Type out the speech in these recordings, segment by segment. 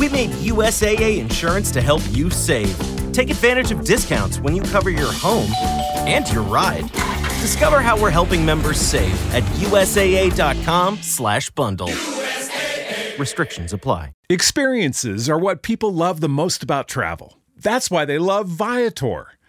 We made USAA insurance to help you save. Take advantage of discounts when you cover your home and your ride. Discover how we're helping members save at usaa.com/bundle. USAA. Restrictions apply. Experiences are what people love the most about travel. That's why they love Viator.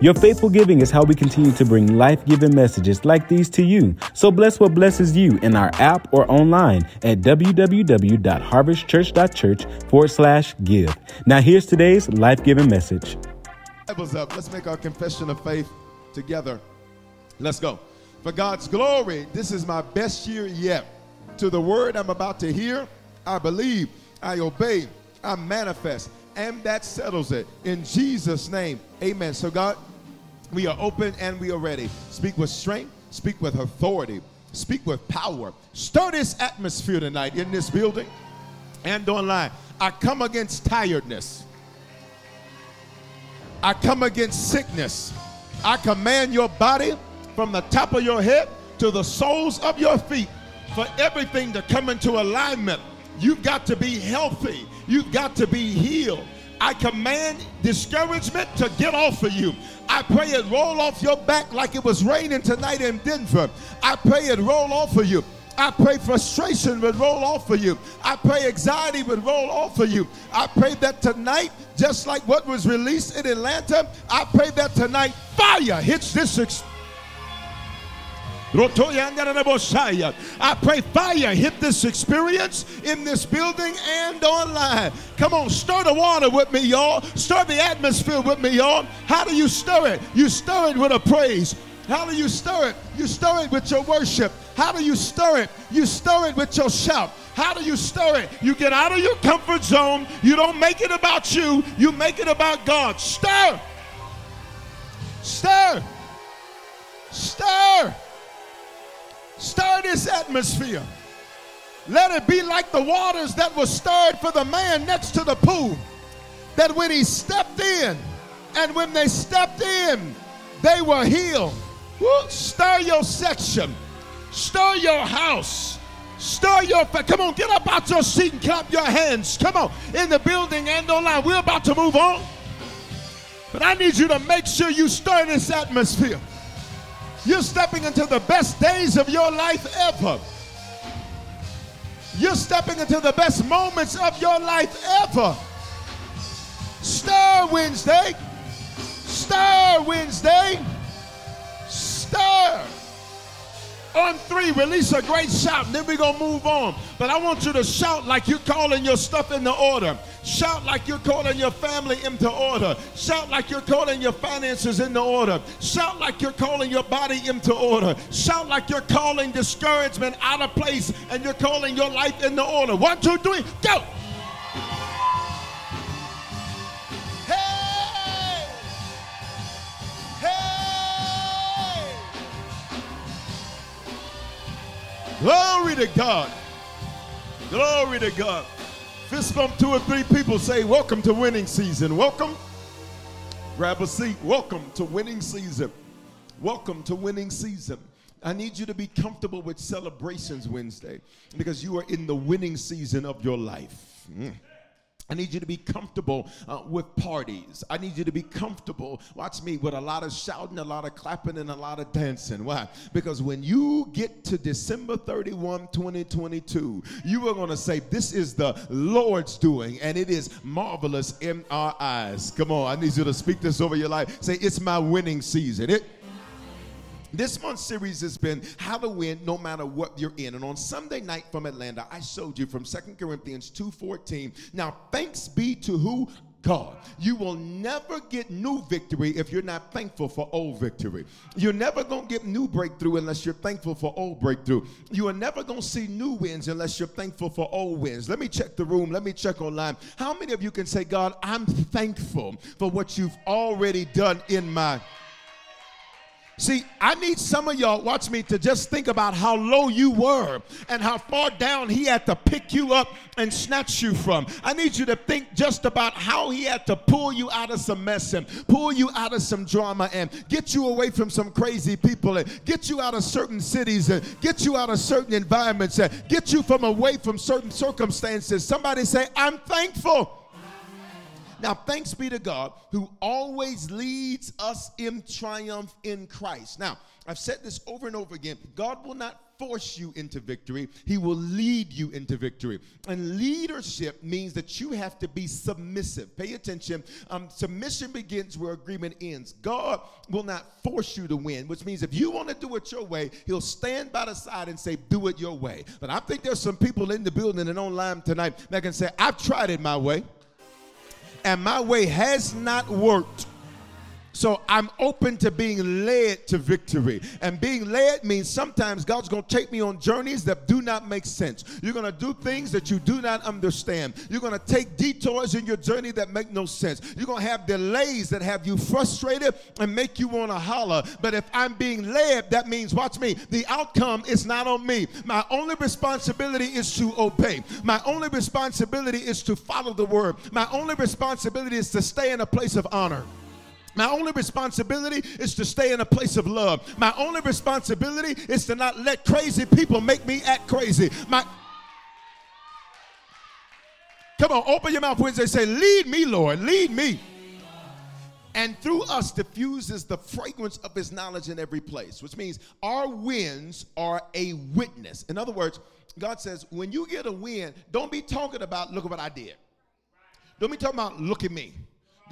Your faithful giving is how we continue to bring life giving messages like these to you. So bless what blesses you in our app or online at www.harvestchurch.church forward slash give. Now, here's today's life giving message. Bibles up. Let's make our confession of faith together. Let's go. For God's glory, this is my best year yet. To the word I'm about to hear, I believe, I obey, I manifest and that settles it. In Jesus' name, amen. So, God, we are open and we are ready. Speak with strength, speak with authority, speak with power. Stir this atmosphere tonight in this building and online. I come against tiredness, I come against sickness. I command your body from the top of your head to the soles of your feet for everything to come into alignment You've got to be healthy. You've got to be healed. I command discouragement to get off of you. I pray it roll off your back like it was raining tonight in Denver. I pray it roll off of you. I pray frustration would roll off of you. I pray anxiety would roll off of you. I pray that tonight, just like what was released in Atlanta, I pray that tonight fire hits this experience I pray fire hit this experience in this building and online. Come on, stir the water with me, y'all. Stir the atmosphere with me, y'all. How do you stir it? You stir it with a praise. How do you stir it? You stir it with your worship. How do you stir it? You stir it with your shout. How do you stir it? You get out of your comfort zone. You don't make it about you, you make it about God. Stir. Stir. Stir. Stir this atmosphere. Let it be like the waters that were stirred for the man next to the pool. That when he stepped in, and when they stepped in, they were healed. Woo, stir your section, stir your house, stir your. Fa- Come on, get up out your seat and clap your hands. Come on, in the building and online. We're about to move on. But I need you to make sure you stir this atmosphere. You're stepping into the best days of your life ever. You're stepping into the best moments of your life ever. Stir Wednesday. Stir Wednesday. Stir on three, release a great shout, and then we're going to move on. But I want you to shout like you're calling your stuff into order. Shout like you're calling your family into order. Shout like you're calling your finances into order. Shout like you're calling your body into order. Shout like you're calling discouragement out of place and you're calling your life into order. One, two, three, go. Glory to God. Glory to God. Fist bump two or three people say, Welcome to winning season. Welcome. Grab a seat. Welcome to winning season. Welcome to winning season. I need you to be comfortable with celebrations Wednesday because you are in the winning season of your life. Mm. I need you to be comfortable uh, with parties. I need you to be comfortable, watch me, with a lot of shouting, a lot of clapping, and a lot of dancing. Why? Because when you get to December 31, 2022, you are going to say, This is the Lord's doing, and it is marvelous in our eyes. Come on, I need you to speak this over your life. Say, It's my winning season. It This month's series has been how to win no matter what you're in. And on Sunday night from Atlanta, I showed you from Second Corinthians 2:14. Now, thanks be to who? God. You will never get new victory if you're not thankful for old victory. You're never going to get new breakthrough unless you're thankful for old breakthrough. You are never going to see new wins unless you're thankful for old wins. Let me check the room. Let me check online. How many of you can say, God, I'm thankful for what you've already done in my See, I need some of y'all, watch me, to just think about how low you were and how far down he had to pick you up and snatch you from. I need you to think just about how he had to pull you out of some mess and pull you out of some drama and get you away from some crazy people and get you out of certain cities and get you out of certain environments and get you from away from certain circumstances. Somebody say, I'm thankful. Now, thanks be to God who always leads us in triumph in Christ. Now, I've said this over and over again God will not force you into victory, He will lead you into victory. And leadership means that you have to be submissive. Pay attention. Um, submission begins where agreement ends. God will not force you to win, which means if you want to do it your way, He'll stand by the side and say, Do it your way. But I think there's some people in the building and online tonight that can say, I've tried it my way and my way has not worked. So I'm open to being led to victory. And being led means sometimes God's going to take me on journeys that do not make sense. You're going to do things that you do not understand. You're going to take detours in your journey that make no sense. You're going to have delays that have you frustrated and make you want to holler. But if I'm being led, that means, watch me, the outcome is not on me. My only responsibility is to obey. My only responsibility is to follow the word. My only responsibility is to stay in a place of honor. My only responsibility is to stay in a place of love. My only responsibility is to not let crazy people make me act crazy. My Come on, open your mouth Wednesday. Say, Lead me, Lord, lead me. And through us diffuses the fragrance of his knowledge in every place, which means our wins are a witness. In other words, God says, when you get a win, don't be talking about, look at what I did. Don't be talking about, look at me.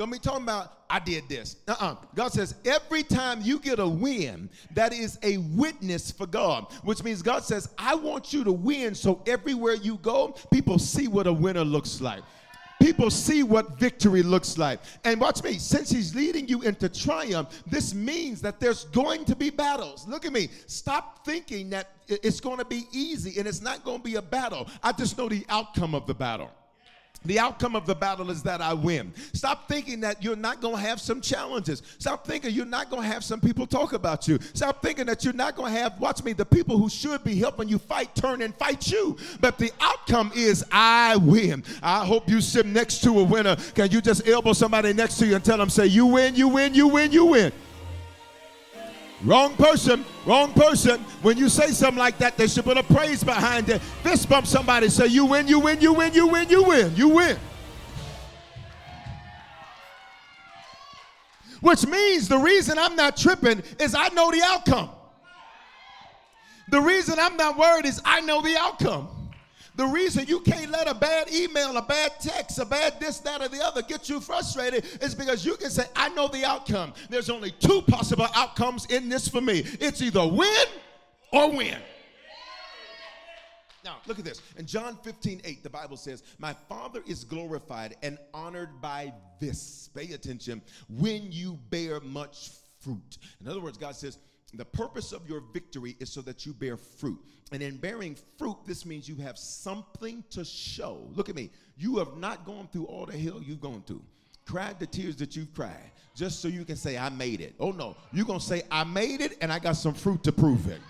Don't be talking about, I did this. Uh uh God says, every time you get a win, that is a witness for God, which means God says, I want you to win so everywhere you go, people see what a winner looks like. People see what victory looks like. And watch me, since he's leading you into triumph, this means that there's going to be battles. Look at me. Stop thinking that it's going to be easy and it's not going to be a battle. I just know the outcome of the battle. The outcome of the battle is that I win. Stop thinking that you're not going to have some challenges. Stop thinking you're not going to have some people talk about you. Stop thinking that you're not going to have, watch me, the people who should be helping you fight turn and fight you. But the outcome is I win. I hope you sit next to a winner. Can you just elbow somebody next to you and tell them, say, you win, you win, you win, you win. Wrong person, wrong person. When you say something like that, they should put a praise behind it. Fist bump somebody, say, You win, you win, you win, you win, you win, you win. Which means the reason I'm not tripping is I know the outcome. The reason I'm not worried is I know the outcome. The reason you can't let a bad email, a bad text, a bad this, that, or the other get you frustrated is because you can say, I know the outcome. There's only two possible outcomes in this for me it's either win or win. Now, look at this. In John 15, 8, the Bible says, My Father is glorified and honored by this. Pay attention. When you bear much fruit. In other words, God says, the purpose of your victory is so that you bear fruit. And in bearing fruit, this means you have something to show. Look at me. You have not gone through all the hell you've gone through. Cried the tears that you've cried just so you can say, I made it. Oh no, you're going to say, I made it and I got some fruit to prove it.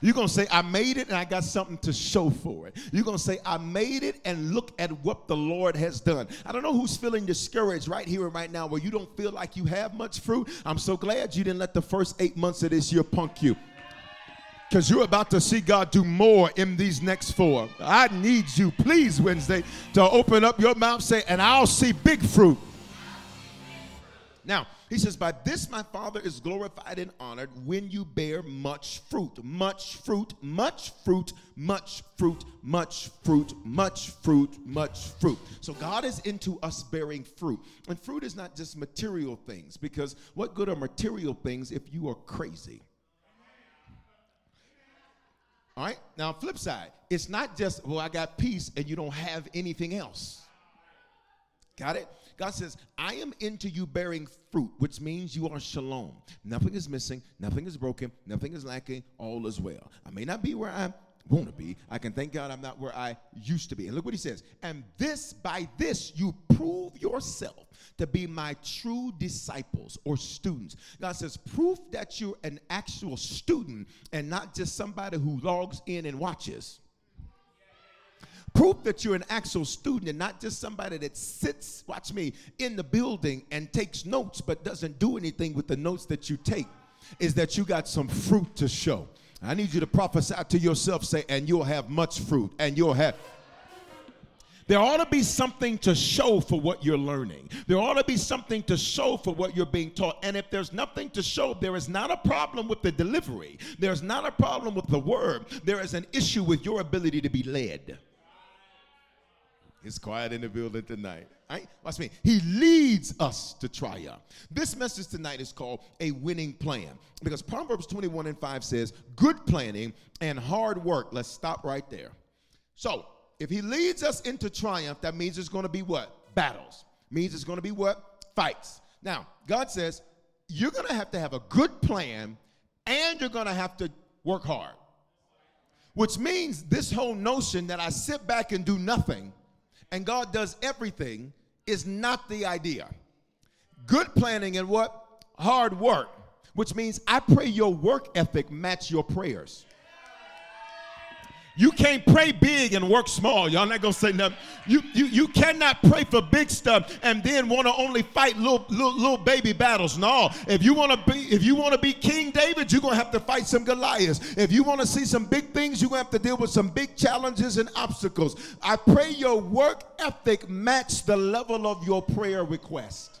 You're going to say, I made it and I got something to show for it. You're going to say, I made it and look at what the Lord has done. I don't know who's feeling discouraged right here and right now where you don't feel like you have much fruit. I'm so glad you didn't let the first eight months of this year punk you. Because you're about to see God do more in these next four. I need you, please, Wednesday, to open up your mouth, say, and I'll see big fruit. Now, He says, By this my Father is glorified and honored when you bear much fruit. Much fruit, much fruit, much fruit, much fruit, much fruit, much fruit. So God is into us bearing fruit. And fruit is not just material things, because what good are material things if you are crazy? All right. Now, flip side, it's not just, well, I got peace and you don't have anything else. Got it? God says, I am into you bearing fruit, which means you are shalom. Nothing is missing, nothing is broken, nothing is lacking, all is well. I may not be where I want to be. I can thank God I'm not where I used to be. And look what he says. And this, by this, you prove yourself to be my true disciples or students. God says, proof that you're an actual student and not just somebody who logs in and watches. Proof that you're an actual student and not just somebody that sits, watch me, in the building and takes notes but doesn't do anything with the notes that you take is that you got some fruit to show. I need you to prophesy to yourself, say, and you'll have much fruit, and you'll have. There ought to be something to show for what you're learning. There ought to be something to show for what you're being taught. And if there's nothing to show, there is not a problem with the delivery. There's not a problem with the word. There is an issue with your ability to be led. It's quiet in the building tonight. Right? Watch me. He leads us to triumph. This message tonight is called a winning plan because Proverbs 21 and 5 says, good planning and hard work. Let's stop right there. So, if he leads us into triumph, that means it's going to be what? Battles. Means it's going to be what? Fights. Now, God says, you're going to have to have a good plan and you're going to have to work hard. Which means this whole notion that I sit back and do nothing and God does everything is not the idea. Good planning and what? Hard work, which means I pray your work ethic match your prayers. You can't pray big and work small. Y'all not gonna say nothing. You you you cannot pray for big stuff and then want to only fight little, little little baby battles. No, if you want to be if you want to be King David, you're gonna have to fight some Goliaths. If you want to see some big things, you're gonna have to deal with some big challenges and obstacles. I pray your work ethic match the level of your prayer request.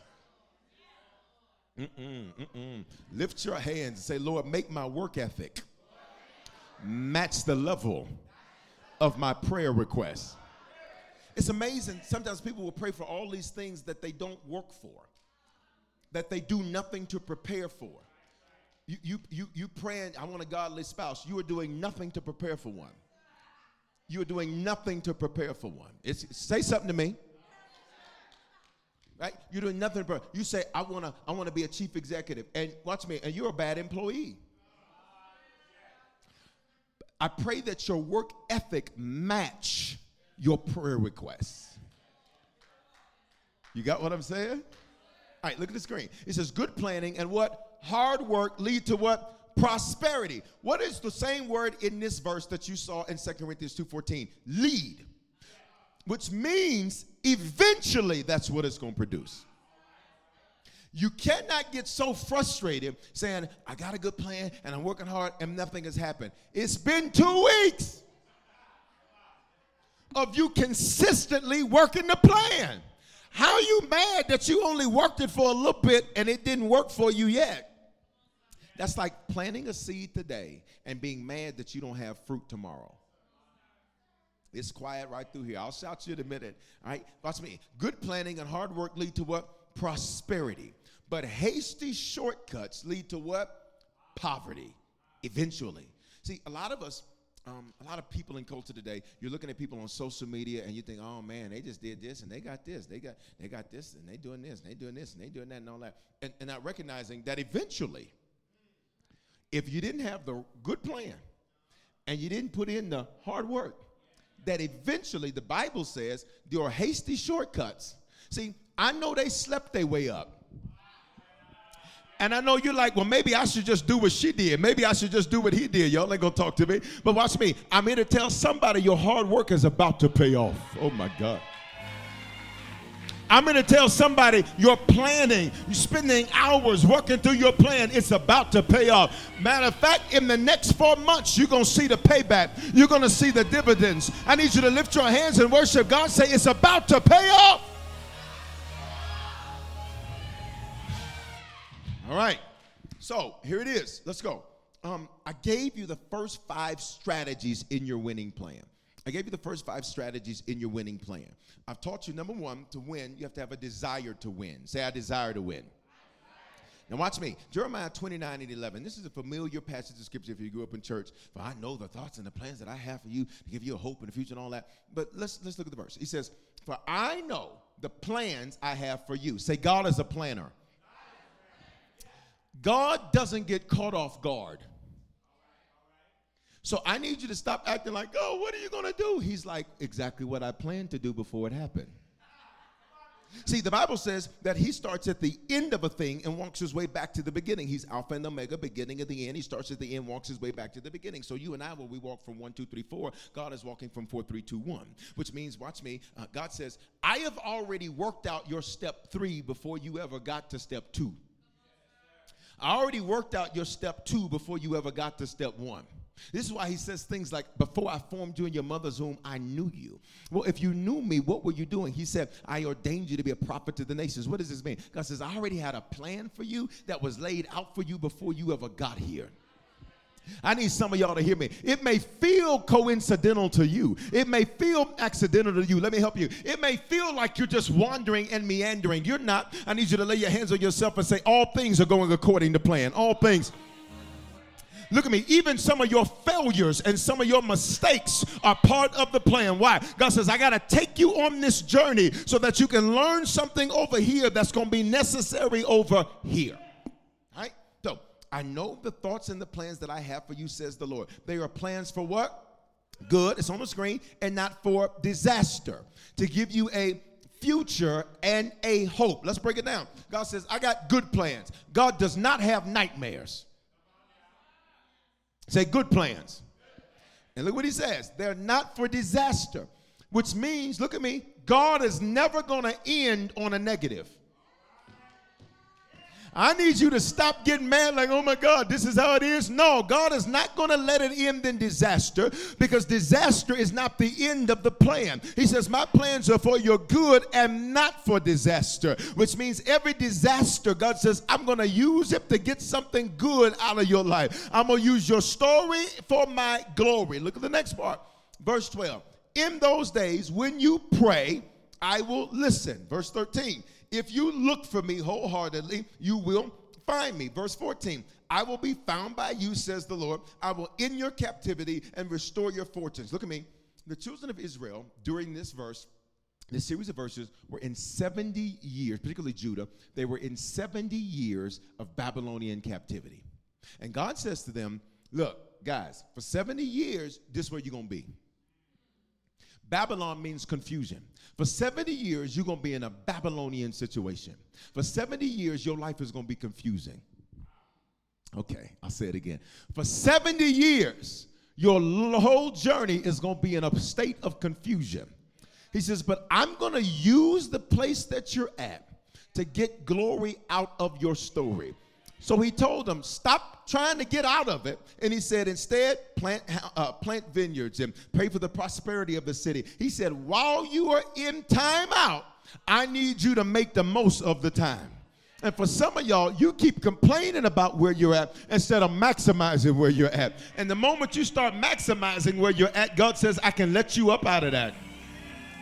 Mm-mm, mm-mm. Lift your hands and say, Lord, make my work ethic match the level of my prayer requests. It's amazing. Sometimes people will pray for all these things that they don't work for, that they do nothing to prepare for. You, you, you, you praying, I want a godly spouse. You are doing nothing to prepare for one. You are doing nothing to prepare for one. It's, say something to me. Right? You're doing nothing. To you say, I want to I wanna be a chief executive. And watch me, and you're a bad employee. I pray that your work ethic match your prayer requests. You got what I'm saying? All right, look at the screen. It says good planning and what? Hard work lead to what? Prosperity. What is the same word in this verse that you saw in 2 Corinthians 2:14? Lead. Which means eventually that's what it's going to produce. You cannot get so frustrated saying, I got a good plan and I'm working hard and nothing has happened. It's been two weeks of you consistently working the plan. How are you mad that you only worked it for a little bit and it didn't work for you yet? That's like planting a seed today and being mad that you don't have fruit tomorrow. It's quiet right through here. I'll shout you in a minute. All right, watch me. Good planning and hard work lead to what? Prosperity. But hasty shortcuts lead to what? Poverty, eventually. See, a lot of us, um, a lot of people in culture today, you're looking at people on social media and you think, oh man, they just did this and they got this, they got they got this and they doing this and they doing this and they doing that and all that. And, and not recognizing that eventually, if you didn't have the good plan and you didn't put in the hard work, that eventually the Bible says are hasty shortcuts. See, I know they slept their way up. And I know you're like, well, maybe I should just do what she did. Maybe I should just do what he did. Y'all ain't gonna talk to me. But watch me. I'm here to tell somebody your hard work is about to pay off. Oh my God. I'm going to tell somebody you're planning, you're spending hours working through your plan. It's about to pay off. Matter of fact, in the next four months, you're going to see the payback. You're going to see the dividends. I need you to lift your hands and worship God. Say, It's about to pay off. All right. So here it is. Let's go. Um, I gave you the first five strategies in your winning plan. I gave you the first five strategies in your winning plan. I've taught you number one, to win, you have to have a desire to win. Say, I desire to win. Now watch me. Jeremiah 29 and 11. This is a familiar passage of scripture if you grew up in church. For I know the thoughts and the plans that I have for you to give you a hope in the future and all that. But let's let's look at the verse. He says, For I know the plans I have for you. Say, God is a planner. God doesn't get caught off guard. So I need you to stop acting like, oh, what are you going to do? He's like, exactly what I planned to do before it happened. See, the Bible says that he starts at the end of a thing and walks his way back to the beginning. He's Alpha and Omega, beginning at the end. He starts at the end, walks his way back to the beginning. So you and I, when we walk from one, two, three, four, God is walking from four, three, two, one. Which means, watch me, uh, God says, I have already worked out your step three before you ever got to step two. I already worked out your step two before you ever got to step one. This is why he says things like, Before I formed you in your mother's womb, I knew you. Well, if you knew me, what were you doing? He said, I ordained you to be a prophet to the nations. What does this mean? God says, I already had a plan for you that was laid out for you before you ever got here. I need some of y'all to hear me. It may feel coincidental to you. It may feel accidental to you. Let me help you. It may feel like you're just wandering and meandering. You're not. I need you to lay your hands on yourself and say, All things are going according to plan. All things. Look at me. Even some of your failures and some of your mistakes are part of the plan. Why? God says, I got to take you on this journey so that you can learn something over here that's going to be necessary over here. I know the thoughts and the plans that I have for you, says the Lord. They are plans for what? Good, it's on the screen, and not for disaster. To give you a future and a hope. Let's break it down. God says, I got good plans. God does not have nightmares. Say good plans. And look what he says. They're not for disaster, which means, look at me, God is never going to end on a negative. I need you to stop getting mad like, oh my God, this is how it is. No, God is not going to let it end in disaster because disaster is not the end of the plan. He says, My plans are for your good and not for disaster, which means every disaster, God says, I'm going to use it to get something good out of your life. I'm going to use your story for my glory. Look at the next part, verse 12. In those days, when you pray, I will listen. Verse 13. If you look for me wholeheartedly, you will find me. Verse 14. I will be found by you, says the Lord. I will end your captivity and restore your fortunes. Look at me. The children of Israel, during this verse, this series of verses, were in 70 years, particularly Judah, they were in 70 years of Babylonian captivity. And God says to them, Look, guys, for 70 years, this is where you're going to be. Babylon means confusion. For 70 years, you're going to be in a Babylonian situation. For 70 years, your life is going to be confusing. Okay, I'll say it again. For 70 years, your whole journey is going to be in a state of confusion. He says, But I'm going to use the place that you're at to get glory out of your story. So he told them, stop trying to get out of it. And he said, instead, plant, uh, plant vineyards and pray for the prosperity of the city. He said, while you are in time out, I need you to make the most of the time. And for some of y'all, you keep complaining about where you're at instead of maximizing where you're at. And the moment you start maximizing where you're at, God says, I can let you up out of that.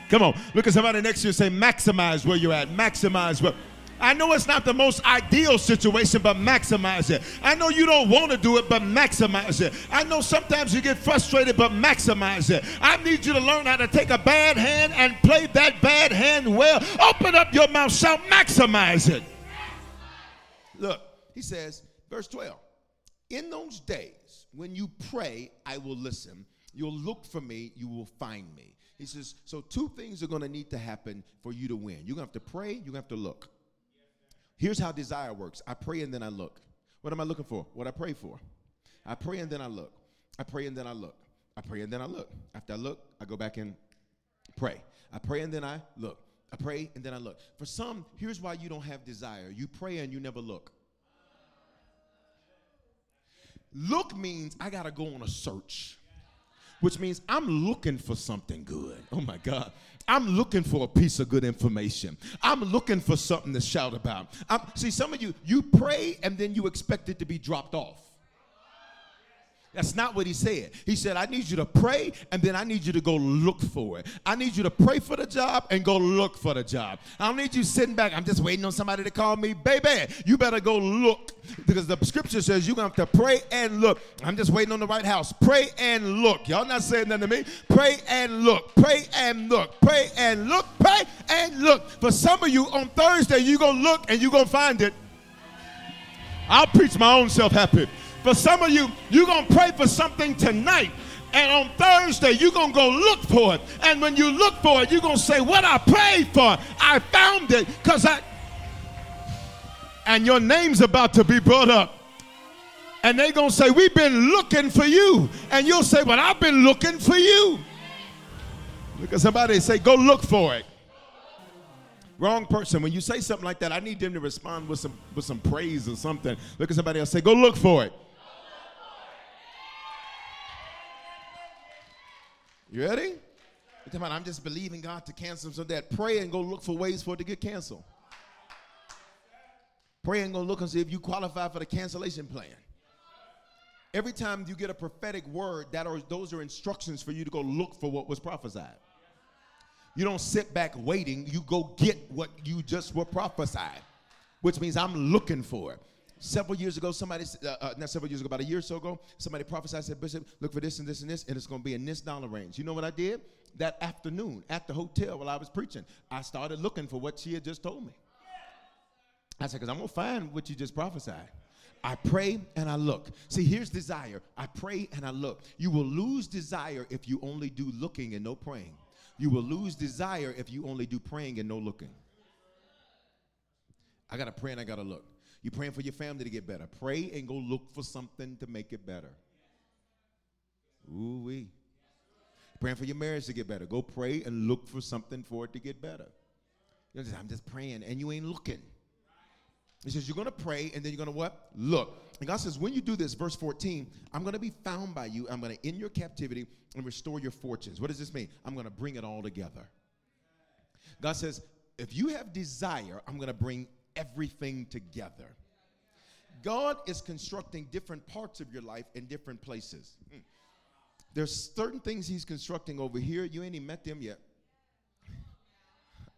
Come on, look at somebody next to you and say, maximize where you're at. Maximize where. I know it's not the most ideal situation, but maximize it. I know you don't want to do it, but maximize it. I know sometimes you get frustrated, but maximize it. I need you to learn how to take a bad hand and play that bad hand well. Open up your mouth, shout, maximize it. Look, he says, verse 12, in those days when you pray, I will listen. You'll look for me, you will find me. He says, so two things are going to need to happen for you to win. You're going to have to pray, you're going to have to look. Here's how desire works I pray and then I look. What am I looking for? What I pray for. I pray and then I look. I pray and then I look. I pray and then I look. After I look, I go back and pray. I pray and then I look. I pray and then I look. For some, here's why you don't have desire you pray and you never look. Look means I got to go on a search. which means I'm looking for something good. Oh my God. I'm looking for a piece of good information. I'm looking for something to shout about. I'm, see, some of you, you pray and then you expect it to be dropped off. That's not what he said. He said, I need you to pray and then I need you to go look for it. I need you to pray for the job and go look for the job. I don't need you sitting back. I'm just waiting on somebody to call me. Baby, you better go look because the scripture says you're going to have to pray and look. I'm just waiting on the right house. Pray and look. Y'all not saying nothing to me. Pray and look. Pray and look. Pray and look. Pray and look. For some of you on Thursday, you're going to look and you're going to find it. I'll preach my own self happy. For some of you, you're going to pray for something tonight. And on Thursday, you're going to go look for it. And when you look for it, you're going to say, What I prayed for, I found it because I. And your name's about to be brought up. And they're going to say, We've been looking for you. And you'll say, Well, I've been looking for you. Look at somebody say, Go look for it. Wrong person. When you say something like that, I need them to respond with some with some praise or something. Look at somebody else. Say, "Go look for it." You ready? Come on, I'm just believing God to cancel some of that. Pray and go look for ways for it to get canceled. Pray and go look and see if you qualify for the cancellation plan. Every time you get a prophetic word, that are those are instructions for you to go look for what was prophesied. You don't sit back waiting. You go get what you just were prophesied, which means I'm looking for it. Several years ago, somebody, uh, uh, not several years ago, about a year or so ago, somebody prophesied, said, Bishop, look for this and this and this, and it's going to be in this dollar range. You know what I did? That afternoon at the hotel while I was preaching, I started looking for what she had just told me. I said, because I'm going to find what you just prophesied. I pray and I look. See, here's desire. I pray and I look. You will lose desire if you only do looking and no praying. You will lose desire if you only do praying and no looking. I got to pray and I got to look. You praying for your family to get better. Pray and go look for something to make it better. Ooh wee. Praying for your marriage to get better. Go pray and look for something for it to get better. You know, I'm just praying and you ain't looking. He says, You're going to pray and then you're going to what? Look. And God says, When you do this, verse 14, I'm going to be found by you. I'm going to end your captivity and restore your fortunes. What does this mean? I'm going to bring it all together. God says, If you have desire, I'm going to bring everything together. God is constructing different parts of your life in different places. Hmm. There's certain things He's constructing over here. You ain't even met them yet.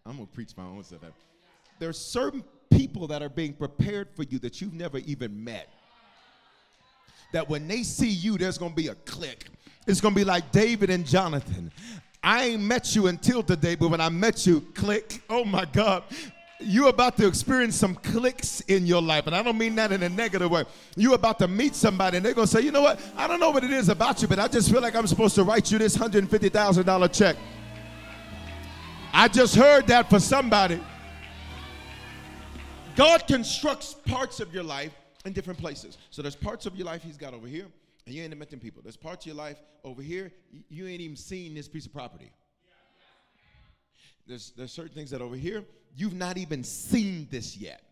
I'm to preach my own stuff. There's certain people that are being prepared for you that you've never even met. That when they see you, there's gonna be a click. It's gonna be like David and Jonathan. I ain't met you until today, but when I met you, click. Oh my God. You're about to experience some clicks in your life. And I don't mean that in a negative way. You're about to meet somebody and they're going to say, you know what? I don't know what it is about you, but I just feel like I'm supposed to write you this $150,000 check. I just heard that for somebody. God constructs parts of your life in different places. So there's parts of your life He's got over here, and you ain't them people. There's parts of your life over here, you ain't even seen this piece of property. There's, there's certain things that over here, you've not even seen this yet.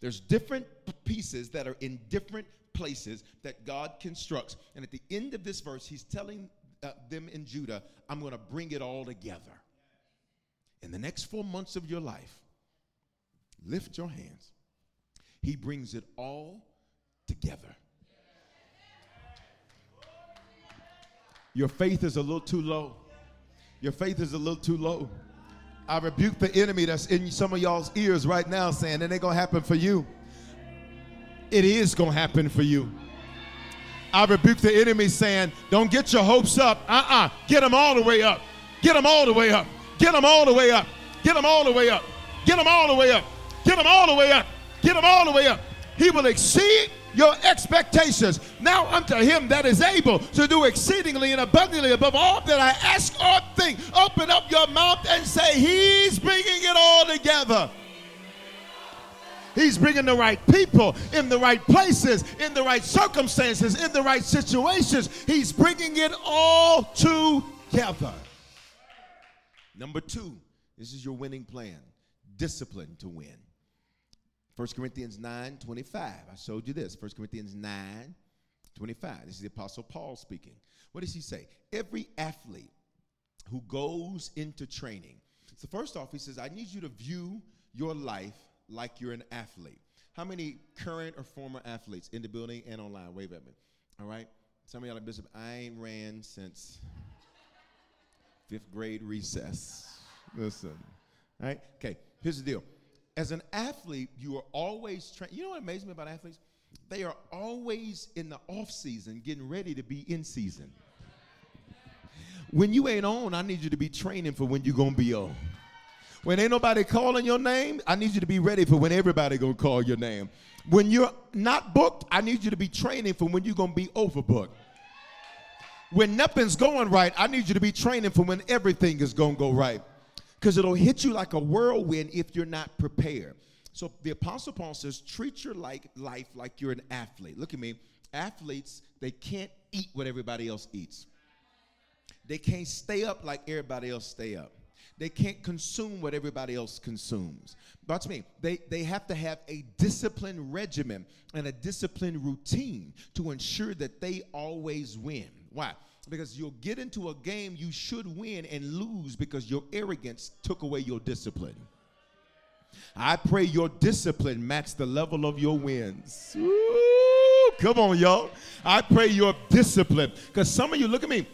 There's different pieces that are in different places that God constructs. And at the end of this verse, He's telling uh, them in Judah, I'm going to bring it all together. In the next four months of your life, Lift your hands. He brings it all together. Your faith is a little too low. Your faith is a little too low. I rebuke the enemy that's in some of y'all's ears right now saying it ain't gonna happen for you. It is gonna happen for you. I rebuke the enemy saying, don't get your hopes up. Uh-uh. Get them all the way up. Get them all the way up. Get them all the way up. Get them all the way up. Get them all the way up. Get them all the way up. Get them all the way up. He will exceed your expectations. Now unto him that is able to do exceedingly and abundantly above all that I ask or think. Open up your mouth and say, He's bringing it all together. He's bringing the right people in the right places, in the right circumstances, in the right situations. He's bringing it all together. Number two, this is your winning plan discipline to win. 1 Corinthians 9 25. I showed you this. 1 Corinthians 9 25. This is the Apostle Paul speaking. What does he say? Every athlete who goes into training. So, first off, he says, I need you to view your life like you're an athlete. How many current or former athletes in the building and online? Wave at me. All right? Some of y'all are Bishop, I ain't ran since fifth grade recess. Listen. All right? Okay, here's the deal. As an athlete, you are always trained. You know what amazes me about athletes? They are always in the off season getting ready to be in season. When you ain't on, I need you to be training for when you're gonna be on. When ain't nobody calling your name, I need you to be ready for when everybody gonna call your name. When you're not booked, I need you to be training for when you're gonna be overbooked. When nothing's going right, I need you to be training for when everything is gonna go right. Because it'll hit you like a whirlwind if you're not prepared. So the Apostle Paul says, treat your like life like you're an athlete. Look at me. Athletes, they can't eat what everybody else eats. They can't stay up like everybody else stay up. They can't consume what everybody else consumes. Watch me. They, they have to have a disciplined regimen and a disciplined routine to ensure that they always win. Why? Because you'll get into a game you should win and lose because your arrogance took away your discipline. I pray your discipline match the level of your wins. Ooh, come on, y'all. I pray your discipline. Because some of you, look at me,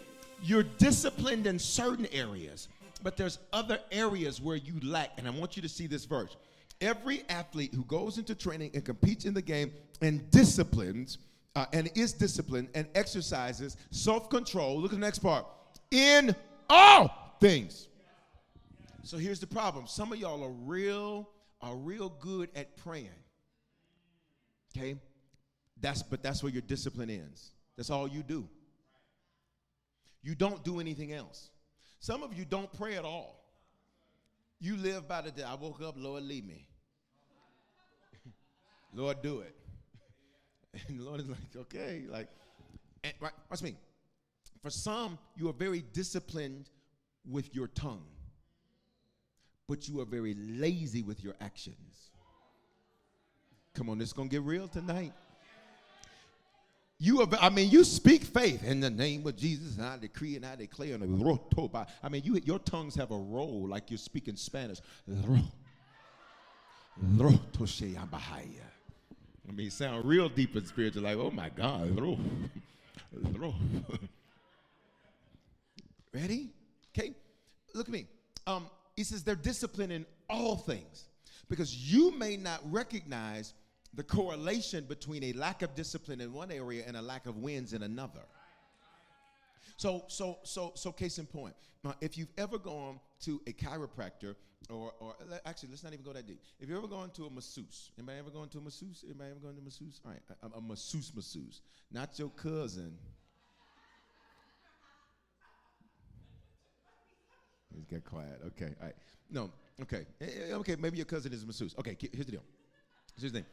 you're disciplined in certain areas but there's other areas where you lack. And I want you to see this verse. Every athlete who goes into training and competes in the game and disciplines uh, and is disciplined and exercises self control. Look at the next part. In all things. So here's the problem. Some of y'all are real, are real good at praying. Okay? That's but that's where your discipline ends. That's all you do. You don't do anything else. Some of you don't pray at all. You live by the day. I woke up, Lord, lead me. Lord, do it. And the Lord is like, okay, like, and, right, watch me. For some, you are very disciplined with your tongue, but you are very lazy with your actions. Come on, this is gonna get real tonight. You are, I mean, you speak faith in the name of Jesus, and I decree and I declare. And rotoba. I mean, you, your tongues have a role like you're speaking Spanish. I mean, sound real deep and spiritual, like, oh my God. Ready? Okay, look at me. Um, he says they're disciplined in all things because you may not recognize the correlation between a lack of discipline in one area and a lack of wins in another. So, so, so, so, case in point, uh, if you've ever gone to a chiropractor, or, or actually, let's not even go that deep. If you've ever gone to a masseuse, anybody ever gone to a masseuse? Anybody ever gone to a masseuse? All right, a, a masseuse, masseuse, not your cousin. He's get quiet. Okay, all right. No, okay, eh, eh, okay. Maybe your cousin is a masseuse. Okay, here's the deal. Here's the thing.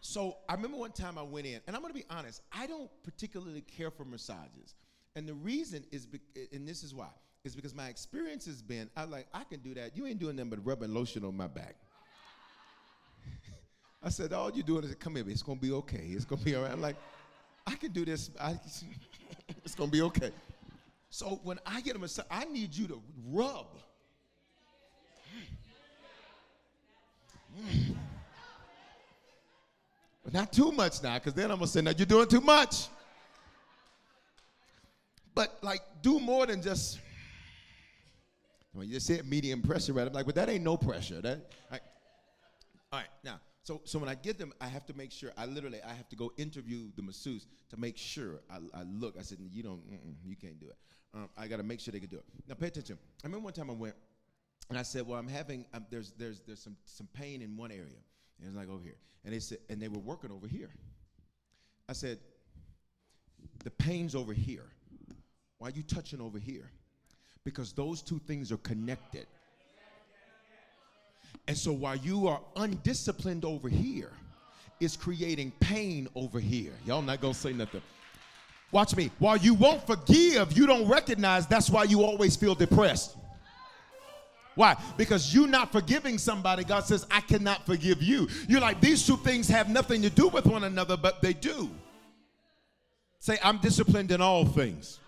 So I remember one time I went in, and I'm going to be honest, I don't particularly care for massages. And the reason is, be- and this is why, is because my experience has been, I like, I can do that. You ain't doing nothing but rubbing lotion on my back. I said, all you're doing is, come here, it's to be okay. It's to be all right. I'm like, I can do this. I, it's to be okay. So when I get a massage, I need you to rub. But not too much now, because then I'm to say, now you're doing too much. But like, do more than just, well, you just said medium pressure, right? I'm like, but that ain't no pressure. That, right. All right, now, so, so when I get them, I have to make sure, I literally, I have to go interview the masseuse to make sure I, I look. I said, you don't, you can't do it. Um, I got to make sure they can do it. Now, pay attention. I remember one time I went, and I said, well, I'm having, um, there's, there's, there's some, some pain in one area. And it's like over here. And they said, and they were working over here. I said, the pain's over here. Why are you touching over here? Because those two things are connected. And so while you are undisciplined over here, it's creating pain over here. Y'all not gonna say nothing. Watch me. While you won't forgive, you don't recognize that's why you always feel depressed. Why? Because you not forgiving somebody, God says, I cannot forgive you. You're like, these two things have nothing to do with one another, but they do. Say, I'm disciplined in all things.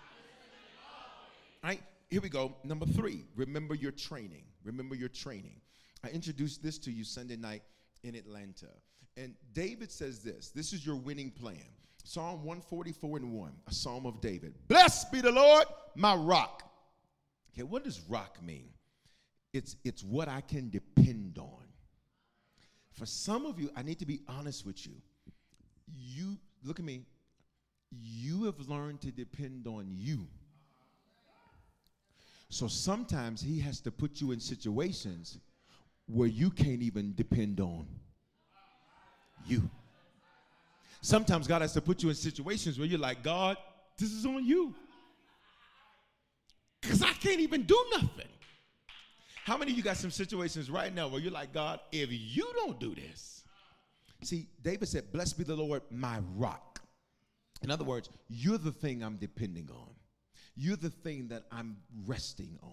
Right, here we go. Number three, remember your training. Remember your training. I introduced this to you Sunday night in Atlanta. And David says this this is your winning plan. Psalm 144 and 1, a psalm of David. Blessed be the Lord, my rock. Okay, what does rock mean? It's, it's what I can depend on. For some of you, I need to be honest with you. You, look at me, you have learned to depend on you. So sometimes he has to put you in situations where you can't even depend on you. Sometimes God has to put you in situations where you're like, God, this is on you. Because I can't even do nothing. How many of you got some situations right now where you're like, God, if you don't do this? See, David said, Blessed be the Lord, my rock. In other words, you're the thing I'm depending on. You're the thing that I'm resting on.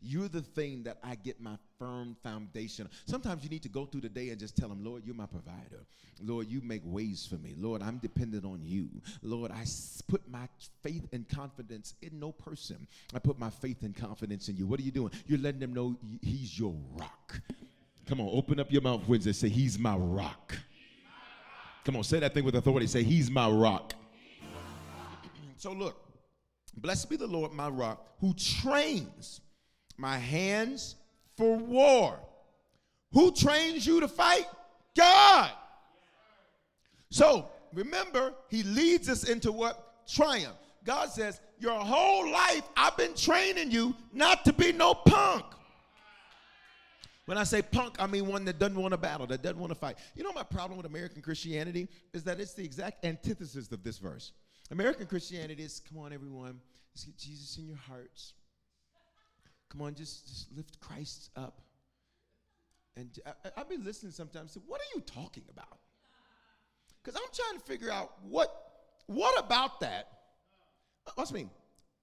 You're the thing that I get my firm foundation. Sometimes you need to go through the day and just tell him, Lord, you're my provider. Lord, you make ways for me. Lord, I'm dependent on you. Lord, I put my faith and confidence in no person. I put my faith and confidence in you. What are you doing? You're letting them know he's your rock. Come on, open up your mouth, Wednesday. Say, He's my rock. Come on, say that thing with authority. Say, He's my rock. So look, blessed be the Lord, my rock, who trains my hands for war. Who trains you to fight? God. So remember, he leads us into what? Triumph. God says, Your whole life, I've been training you not to be no punk. When I say punk, I mean one that doesn't want to battle, that doesn't want to fight. You know, my problem with American Christianity is that it's the exact antithesis of this verse. American Christianity is come on, everyone, let's get Jesus in your hearts. Come on, just, just lift Christ up. And I, I'll be listening sometimes. What are you talking about? Because I'm trying to figure out what what about that. Uh, what's mean?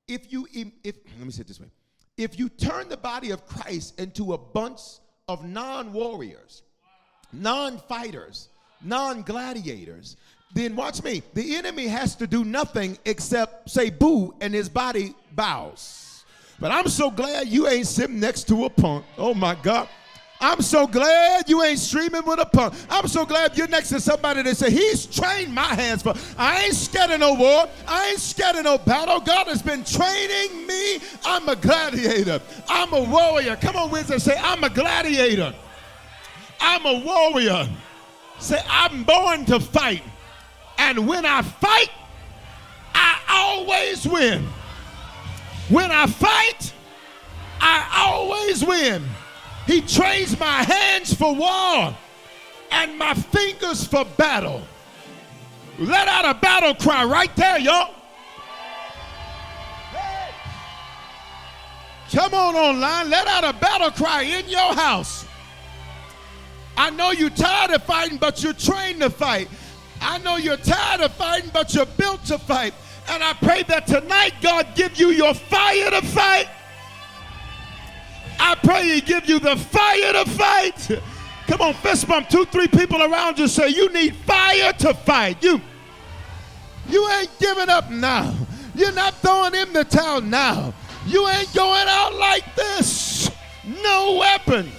If you if let me say it this way, if you turn the body of Christ into a bunch of non-warriors, non-fighters, non-gladiators, then watch me. The enemy has to do nothing except say boo, and his body bows. But I'm so glad you ain't sitting next to a punk. Oh my God. I'm so glad you ain't streaming with a punk. I'm so glad you're next to somebody that say, He's trained my hands for. I ain't scared of no war. I ain't scared of no battle. God has been training me. I'm a gladiator. I'm a warrior. Come on, Wednesday, say, I'm a gladiator. I'm a warrior. Say, I'm born to fight. And when I fight, I always win. When I fight, I always win. He trains my hands for war and my fingers for battle. Let out a battle cry right there, y'all. Come on online, let out a battle cry in your house. I know you're tired of fighting, but you're trained to fight. I know you're tired of fighting, but you're built to fight. And I pray that tonight God give you your fire to fight. I pray He give you the fire to fight. Come on, fist bump two, three people around you. Say you need fire to fight. You, you ain't giving up now. You're not throwing in the towel now. You ain't going out like this. No weapon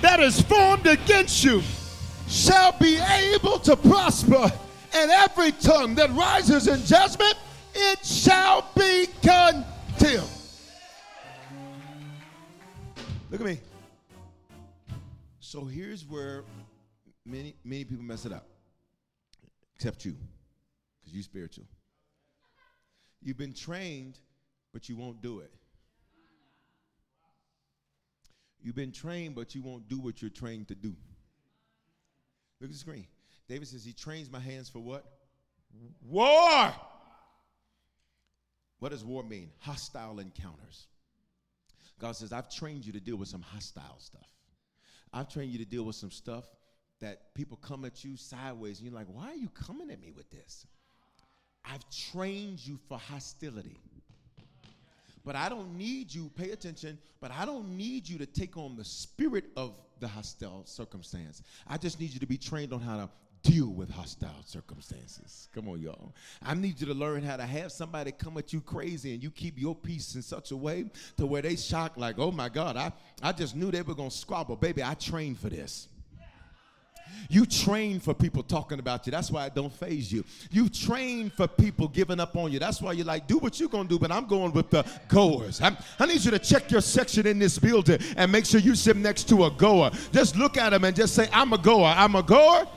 that is formed against you shall be able to prosper and every tongue that rises in judgment, it shall be condemned. Look at me. So here's where many many people mess it up, except you, because you're spiritual. You've been trained, but you won't do it. You've been trained, but you won't do what you're trained to do. Look at the screen. David says, He trains my hands for what? War. What does war mean? Hostile encounters. God says, I've trained you to deal with some hostile stuff. I've trained you to deal with some stuff that people come at you sideways and you're like, why are you coming at me with this? I've trained you for hostility. But I don't need you, pay attention, but I don't need you to take on the spirit of the hostile circumstance. I just need you to be trained on how to deal with hostile circumstances. Come on, y'all. I need you to learn how to have somebody come at you crazy and you keep your peace in such a way to where they shock like, oh my God, I, I just knew they were gonna squabble. Baby, I trained for this. You train for people talking about you. That's why it don't faze you. You train for people giving up on you. That's why you're like, do what you're going to do, but I'm going with the goers. I'm, i need you to check your section in this building and make sure you sit next to a goer. Just look at them and just say, I'm a goer. I'm a goer. Mm-hmm.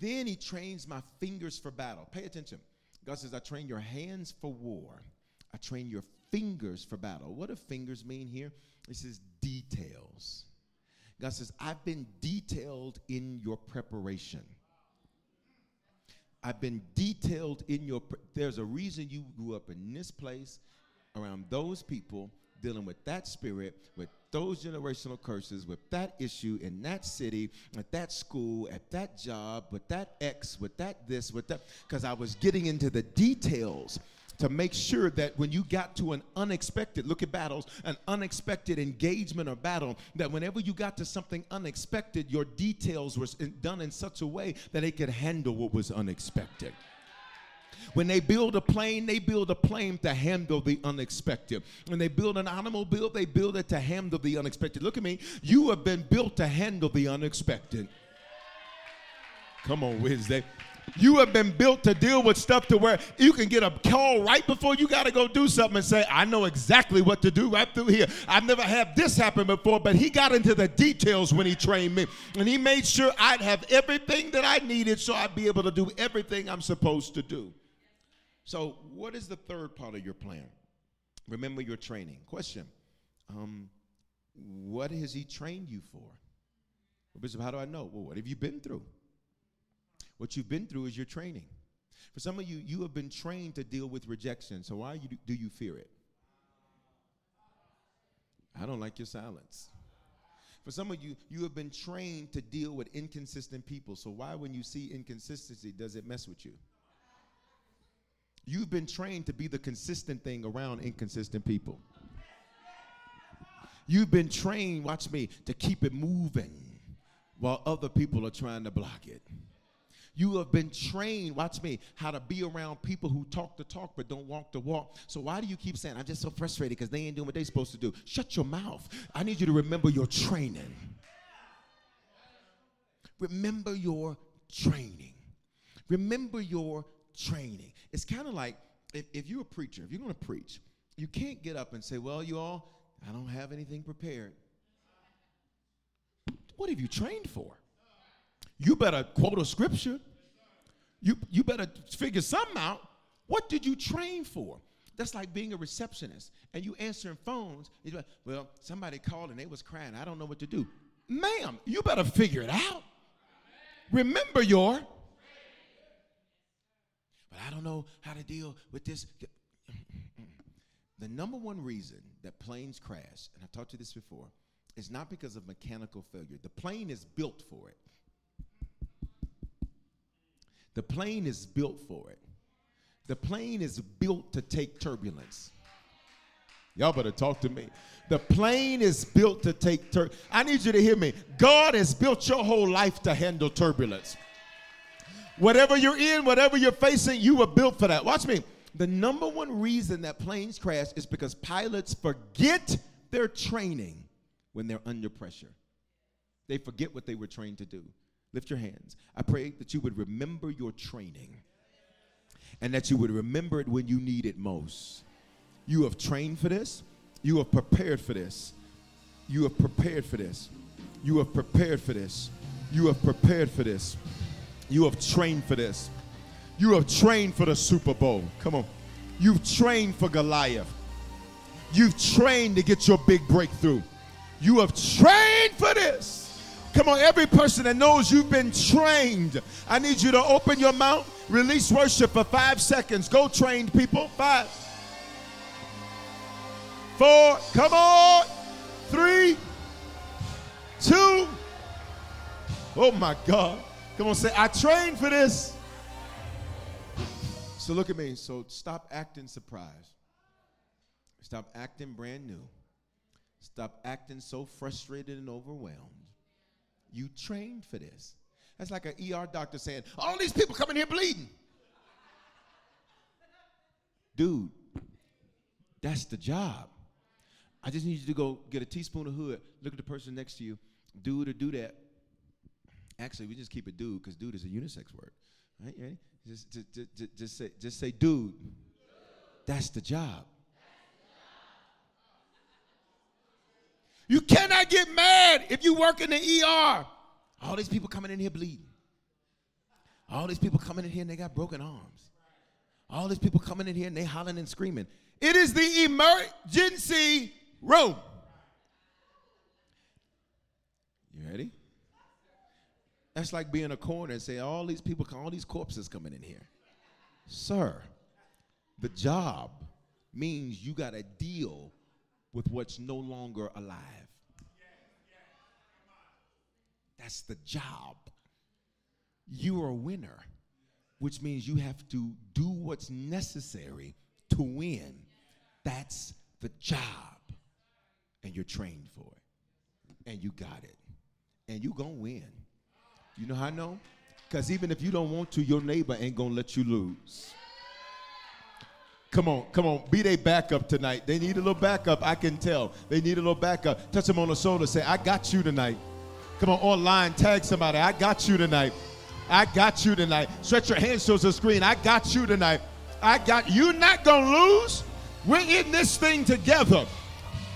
Then he trains my fingers for battle. Pay attention. God says, I train your hands for war. I train your fingers for battle. What do fingers mean here? It says details. God says, I've been detailed in your preparation. I've been detailed in your. Pre- There's a reason you grew up in this place, around those people, dealing with that spirit, with those generational curses, with that issue in that city, at that school, at that job, with that ex, with that this, with that. Because I was getting into the details to make sure that when you got to an unexpected, look at battles, an unexpected engagement or battle, that whenever you got to something unexpected, your details were done in such a way that it could handle what was unexpected. When they build a plane, they build a plane to handle the unexpected. When they build an automobile, they build it to handle the unexpected. Look at me. You have been built to handle the unexpected. Come on, Wednesday. You have been built to deal with stuff to where you can get a call right before you got to go do something and say, I know exactly what to do right through here. I've never had this happen before, but he got into the details when he trained me. And he made sure I'd have everything that I needed so I'd be able to do everything I'm supposed to do. So, what is the third part of your plan? Remember your training. Question um, What has he trained you for? Bishop, how do I know? Well, what have you been through? What you've been through is your training. For some of you, you have been trained to deal with rejection. So why do you fear it? I don't like your silence. For some of you, you have been trained to deal with inconsistent people. So why, when you see inconsistency, does it mess with you? You've been trained to be the consistent thing around inconsistent people. You've been trained, watch me, to keep it moving while other people are trying to block it. You have been trained, watch me, how to be around people who talk the talk but don't walk the walk. So why do you keep saying, I'm just so frustrated because they ain't doing what they're supposed to do? Shut your mouth. I need you to remember your training. Remember your training. Remember your training. It's kind of like if, if you're a preacher, if you're going to preach, you can't get up and say, Well, you all, I don't have anything prepared. What have you trained for? You better quote a scripture. You, you better figure something out. What did you train for? That's like being a receptionist and you answering phones. Like, well, somebody called and they was crying. I don't know what to do. Ma'am, you better figure it out. Remember your. But I don't know how to deal with this. The number one reason that planes crash, and I've talked to this before, is not because of mechanical failure. The plane is built for it. The plane is built for it. The plane is built to take turbulence. Y'all better talk to me. The plane is built to take tur. I need you to hear me. God has built your whole life to handle turbulence. Whatever you're in, whatever you're facing, you were built for that. Watch me. The number one reason that planes crash is because pilots forget their training when they're under pressure. They forget what they were trained to do. Lift your hands. I pray that you would remember your training and that you would remember it when you need it most. You have trained for this, you have prepared for this. You have prepared for this. You have prepared for this. You have prepared for this. You have trained for this. You have trained for the Super Bowl. Come on. You've trained for Goliath. You've trained to get your big breakthrough. You have trained for this. Come on, every person that knows you've been trained, I need you to open your mouth, release worship for five seconds. Go, trained people. Five, four, come on, three, two. Oh my God. Come on, say, I trained for this. So look at me. So stop acting surprised. Stop acting brand new. Stop acting so frustrated and overwhelmed. You trained for this. That's like an ER doctor saying, All these people coming here bleeding. Dude, that's the job. I just need you to go get a teaspoon of hood, look at the person next to you, dude or do that. Actually, we just keep it dude because dude is a unisex word. Right? Just, just, just, just, say, just say dude. That's the job. You cannot get mad if you work in the ER. All these people coming in here bleeding. All these people coming in here and they got broken arms. All these people coming in here and they hollering and screaming. It is the emergency room. You ready? That's like being a coroner and say all these people, all these corpses coming in here. Sir, the job means you got to deal with what's no longer alive. That's the job. You are a winner, which means you have to do what's necessary to win. That's the job. And you're trained for it. And you got it. And you're going to win. You know how I know? Because even if you don't want to, your neighbor ain't going to let you lose. Come on, come on. Be they backup tonight. They need a little backup. I can tell. They need a little backup. Touch them on the shoulder. Say, I got you tonight. Come on, online. Tag somebody. I got you tonight. I got you tonight. Stretch your hands towards the screen. I got you tonight. I got you. Not gonna lose. We're in this thing together.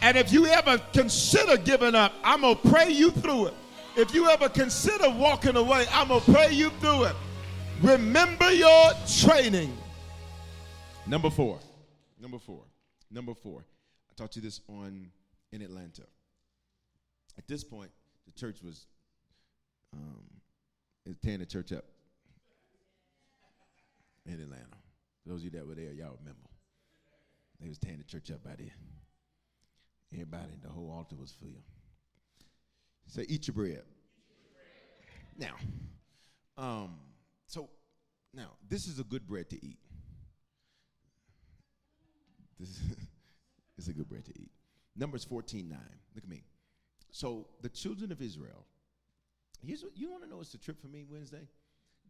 And if you ever consider giving up, I'm gonna pray you through it. If you ever consider walking away, I'm gonna pray you through it. Remember your training. Number four. Number four. Number four. I taught you this on in Atlanta. At this point, the church was um, tearing the church up in Atlanta. Those of you that were there, y'all remember. They was tearing the church up by then. Everybody, the whole altar was filled. Say, eat your bread. Now, um, so now this is a good bread to eat. This is a good bread to eat. Numbers 14 9. Look at me. So the children of Israel, here's what you want to know it's a trip for me Wednesday?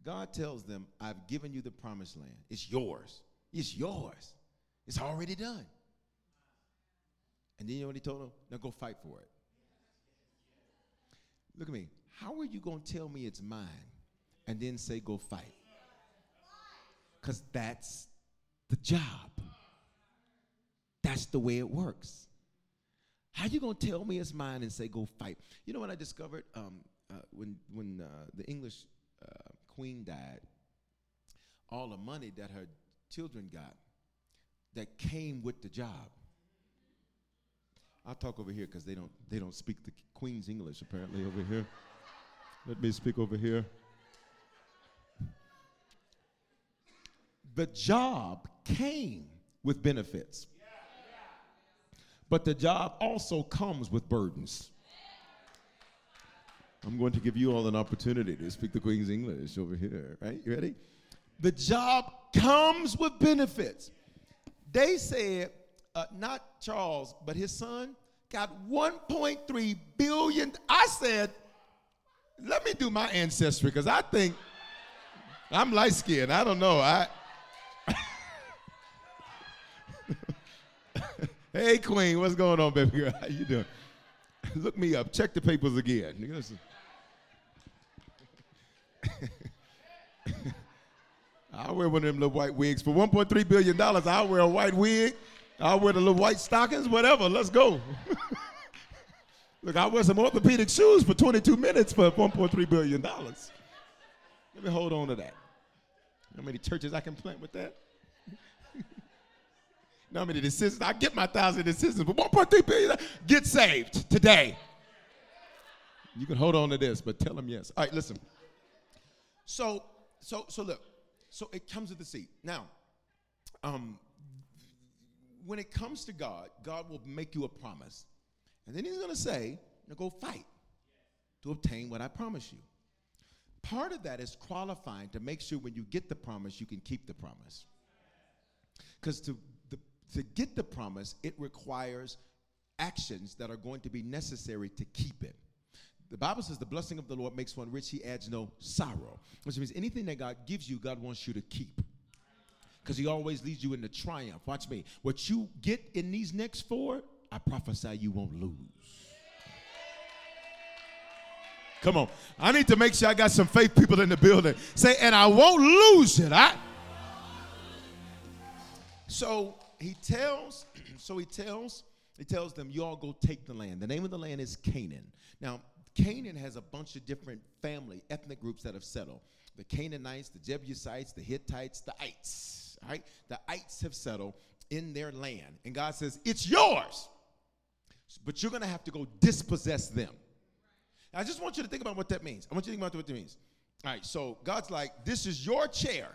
God tells them, I've given you the promised land. It's yours. It's yours. It's already done. And then you know what he told them? Now go fight for it. Look at me. How are you going to tell me it's mine and then say go fight? Because that's the job. That's the way it works. How you gonna tell me it's mine and say go fight? You know what I discovered um, uh, when when uh, the English uh, queen died, all the money that her children got that came with the job. I'll talk over here because they don't they don't speak the queen's English apparently over here. Let me speak over here. The job came with benefits. But the job also comes with burdens. I'm going to give you all an opportunity to speak the Queen's English over here, right? You ready? The job comes with benefits. They said, uh, not Charles, but his son got 1.3 billion. I said, let me do my ancestry because I think I'm light skinned. I don't know. I Hey, Queen, what's going on, baby girl? How you doing? Look me up. Check the papers again. I'll wear one of them little white wigs. For $1.3 billion, I'll wear a white wig. I'll wear the little white stockings, whatever. Let's go. Look, I'll wear some orthopedic shoes for 22 minutes for $1.3 billion. Let me hold on to that. How many churches I can plant with that? How many decisions? I get my thousand decisions, but 1.3 billion, get saved today. You can hold on to this, but tell them yes. All right, listen. So, so, so look. So it comes with the seat. Now, um, when it comes to God, God will make you a promise, and then He's going to say, "Now go fight to obtain what I promise you." Part of that is qualifying to make sure when you get the promise, you can keep the promise. Because to to get the promise, it requires actions that are going to be necessary to keep it. The Bible says the blessing of the Lord makes one rich, he adds no sorrow. Which means anything that God gives you, God wants you to keep. Because he always leads you into triumph. Watch me. What you get in these next four, I prophesy you won't lose. Come on. I need to make sure I got some faith people in the building. Say, and I won't lose it. I so he tells, so he tells, he tells them, you all go take the land. The name of the land is Canaan. Now, Canaan has a bunch of different family, ethnic groups that have settled. The Canaanites, the Jebusites, the Hittites, the Ites. Right? The Ites have settled in their land. And God says, It's yours. But you're gonna have to go dispossess them. I just want you to think about what that means. I want you to think about what that means. All right, so God's like, This is your chair.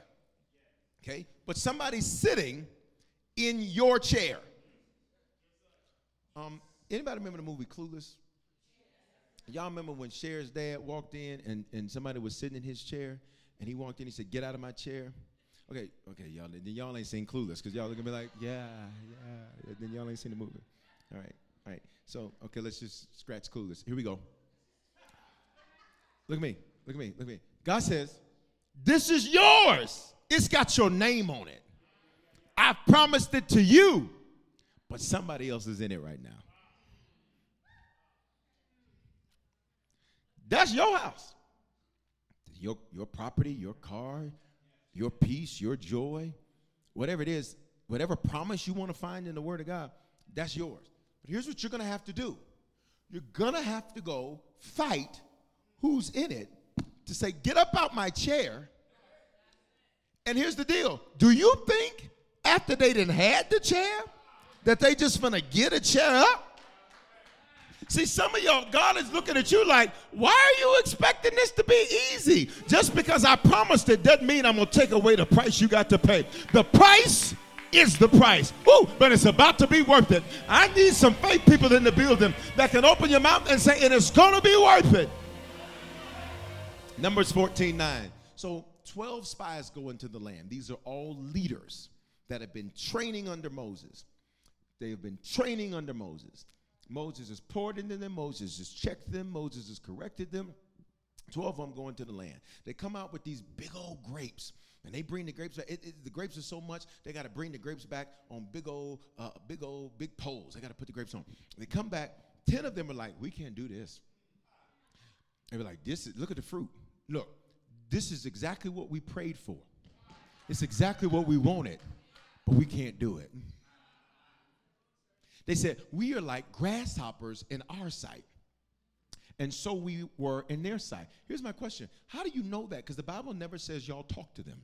Okay? But somebody's sitting in your chair. Um, anybody remember the movie Clueless? Y'all remember when Cher's dad walked in and, and somebody was sitting in his chair and he walked in, he said, Get out of my chair. Okay, okay, y'all. Then y'all ain't seen Clueless because y'all are gonna be like, Yeah, yeah. Then y'all ain't seen the movie. All right, all right. So, okay, let's just scratch Clueless. Here we go. Look at me. Look at me. Look at me. God says, This is yours. It's got your name on it. I promised it to you, but somebody else is in it right now. That's your house. Your, your property, your car, your peace, your joy, whatever it is, whatever promise you want to find in the Word of God, that's yours. But here's what you're going to have to do you're going to have to go fight who's in it to say, Get up out my chair. And here's the deal do you think after they didn't had the chair that they just gonna get a chair up? See, some of y'all, God is looking at you like, why are you expecting this to be easy? Just because I promised it doesn't mean I'm to take away the price you got to pay. The price is the price. Ooh, but it's about to be worth it. I need some faith people in the building that can open your mouth and say, and it's to be worth it. Numbers 14 9. So 12 spies go into the land. These are all leaders that have been training under Moses. They have been training under Moses. Moses has poured into them, Moses has checked them, Moses has corrected them. 12 of them go into the land. They come out with these big old grapes. And they bring the grapes back. It, it, the grapes are so much they got to bring the grapes back on big old, uh, big old, big poles. They got to put the grapes on. They come back. Ten of them are like, "We can't do this." They were like, "This is look at the fruit. Look, this is exactly what we prayed for. It's exactly what we wanted, but we can't do it." They said, We are like grasshoppers in our sight. And so we were in their sight. Here's my question How do you know that? Because the Bible never says y'all talk to them.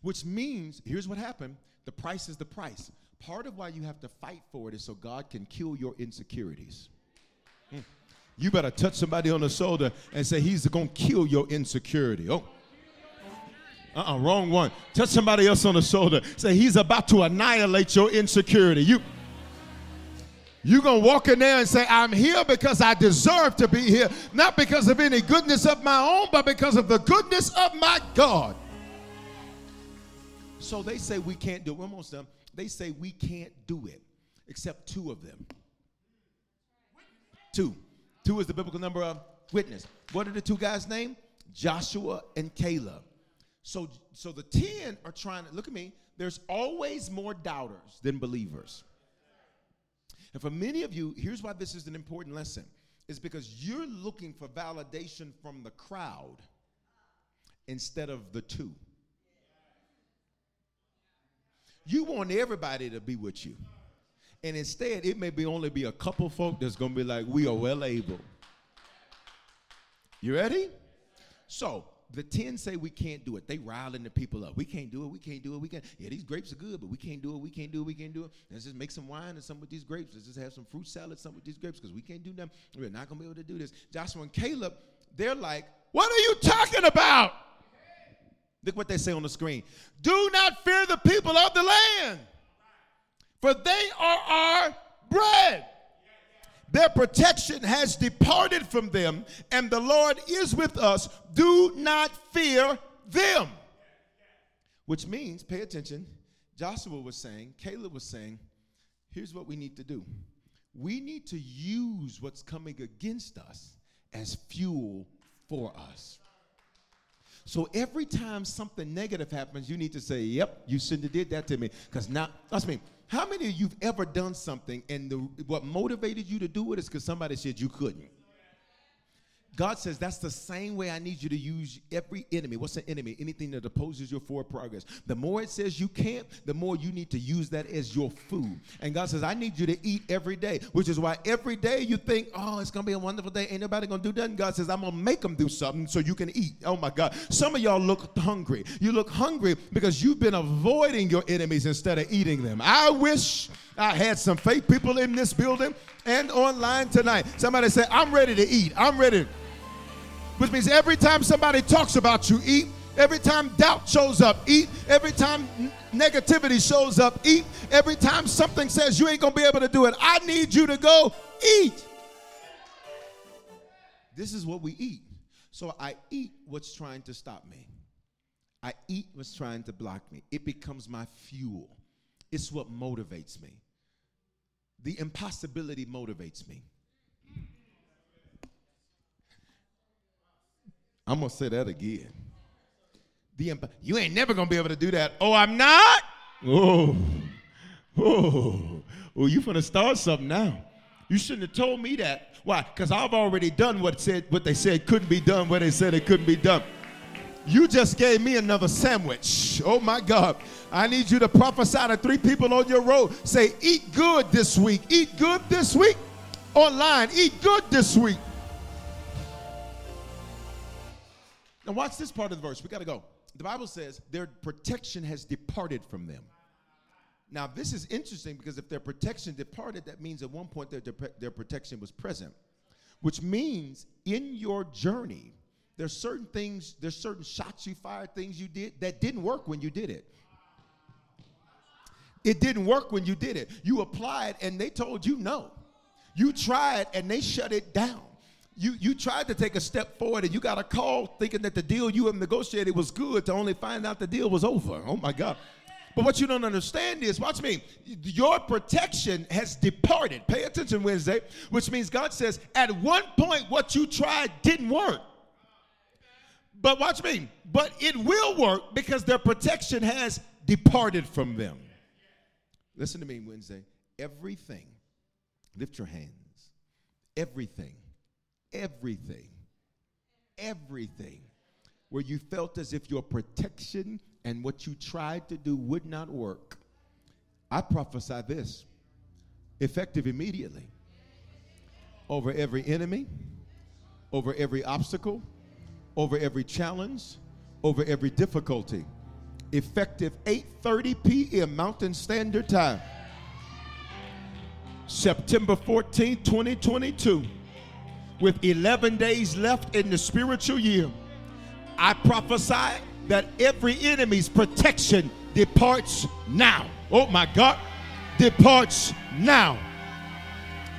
Which means, here's what happened the price is the price. Part of why you have to fight for it is so God can kill your insecurities. Hmm. You better touch somebody on the shoulder and say, He's to kill your insecurity. Oh. Uh-uh, wrong one. Touch somebody else on the shoulder. Say, He's about to annihilate your insecurity. You you're going to walk in there and say, I'm here because I deserve to be here, not because of any goodness of my own, but because of the goodness of my God. So they say we can't do it. Almost done. They say we can't do it, except two of them. Two. Two is the biblical number of witness. What are the two guys' name? Joshua and Caleb. So, so the 10 are trying to look at me. There's always more doubters than believers. And for many of you, here's why this is an important lesson is because you're looking for validation from the crowd instead of the two. You want everybody to be with you. And instead, it may be only be a couple folk that's going to be like, we are well able. You ready? So, the 10 say we can't do it. They riling the people up. We can't do it. We can't do it. We can't. Yeah, these grapes are good, but we can't do it. We can't do it. We can't do it. Let's just make some wine and some with these grapes. Let's just have some fruit salad, some with these grapes, because we can't do them. We're not going to be able to do this. Joshua and Caleb, they're like, what are you talking about? Look what they say on the screen. Do not fear the people of the land, for they are our bread. Their protection has departed from them, and the Lord is with us. Do not fear them. Which means, pay attention, Joshua was saying, Caleb was saying, here's what we need to do. we need to use what's coming against us as fuel for us. So every time something negative happens, you need to say, "Yep, you shouldn't have did that to me." Because now, that's me. How many of you've ever done something and the, what motivated you to do it is because somebody said you couldn't? God says that's the same way I need you to use every enemy. What's an enemy? Anything that opposes your forward progress. The more it says you can't, the more you need to use that as your food. And God says, I need you to eat every day, which is why every day you think, oh, it's going to be a wonderful day. Ain't nobody going to do nothing. God says, I'm going to make them do something so you can eat. Oh my God. Some of y'all look hungry. You look hungry because you've been avoiding your enemies instead of eating them. I wish I had some faith people in this building and online tonight. Somebody say, I'm ready to eat. I'm ready which means every time somebody talks about you, eat. Every time doubt shows up, eat. Every time negativity shows up, eat. Every time something says you ain't gonna be able to do it, I need you to go eat. This is what we eat. So I eat what's trying to stop me. I eat what's trying to block me. It becomes my fuel. It's what motivates me. The impossibility motivates me. I'm gonna say that again. The imp- you ain't never gonna be able to do that. Oh, I'm not. Oh, oh, oh! You gonna start something now. You shouldn't have told me that. Why? Because I've already done what said what they said couldn't be done. What they said it couldn't be done. You just gave me another sandwich. Oh my God. I need you to prophesy to three people on your road. Say, eat good this week. Eat good this week. Online, eat good this week. Now, watch this part of the verse. We got to go. The Bible says their protection has departed from them. Now, this is interesting because if their protection departed, that means at one point their, their protection was present, which means in your journey, there's certain things, there's certain shots you fired, things you did that didn't work when you did it. It didn't work when you did it. You applied and they told you no. You tried and they shut it down you you tried to take a step forward and you got a call thinking that the deal you have negotiated was good to only find out the deal was over. Oh my God. But what you don't understand is, watch me, your protection has departed. Pay attention, Wednesday, which means God says, at one point, what you tried didn't work. But watch me, but it will work because their protection has departed from them. Listen to me, Wednesday. Everything, lift your hands, everything everything, everything, where you felt as if your protection and what you tried to do would not work, I prophesy this effective immediately over every enemy, over every obstacle, over every challenge, over every difficulty. Effective 8:30 p.m. Mountain Standard Time. September 14, 2022 with 11 days left in the spiritual year, I prophesy that every enemy's protection departs now. Oh my God, departs now.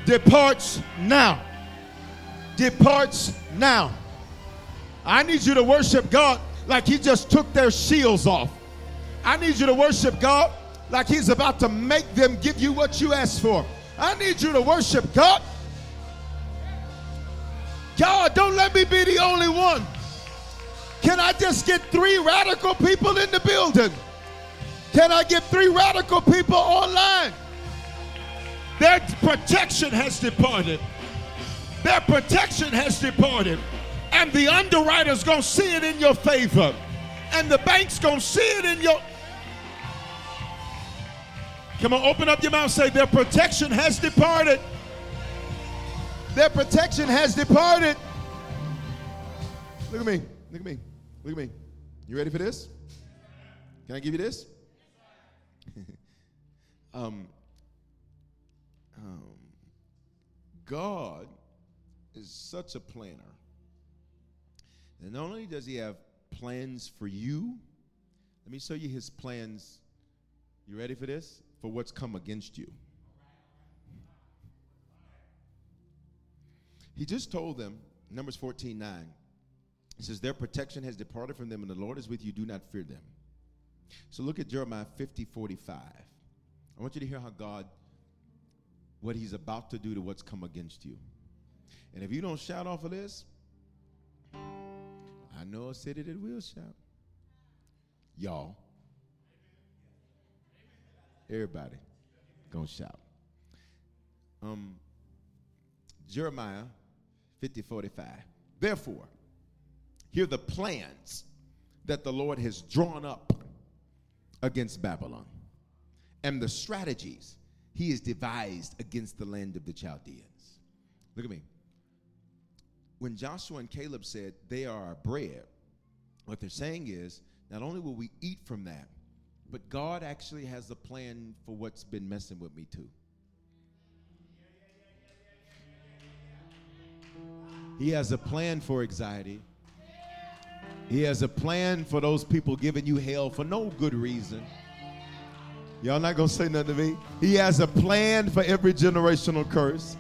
Departs now. Departs now. I need you to worship God like He just took their shields off. I need you to worship God like He's about to make them give you what you asked for. I need you to worship God God, don't let me be the only one. Can I just get three radical people in the building? Can I get three radical people online? Their protection has departed. Their protection has departed. And the underwriter's gonna see it in your favor. And the bank's gonna see it in your. Come on, open up your mouth. Say, their protection has departed. Their protection has departed. Look at me. Look at me. Look at me. You ready for this? Can I give you this? um, um, God is such a planner. And not only does He have plans for you, let me show you His plans. You ready for this? For what's come against you. He just told them, Numbers 14 9, he says, Their protection has departed from them, and the Lord is with you. Do not fear them. So look at Jeremiah 50 45. I want you to hear how God what he's about to do to what's come against you. And if you don't shout off of this, I know a city that will shout. Y'all. Everybody gonna shout. Um, Jeremiah 50 45. Therefore, hear the plans that the Lord has drawn up against Babylon and the strategies he has devised against the land of the Chaldeans. Look at me. When Joshua and Caleb said, They are our bread, what they're saying is, not only will we eat from that, but God actually has a plan for what's been messing with me too. He has a plan for anxiety. He has a plan for those people giving you hell for no good reason. Y'all not gonna say nothing to me? He has a plan for every generational curse.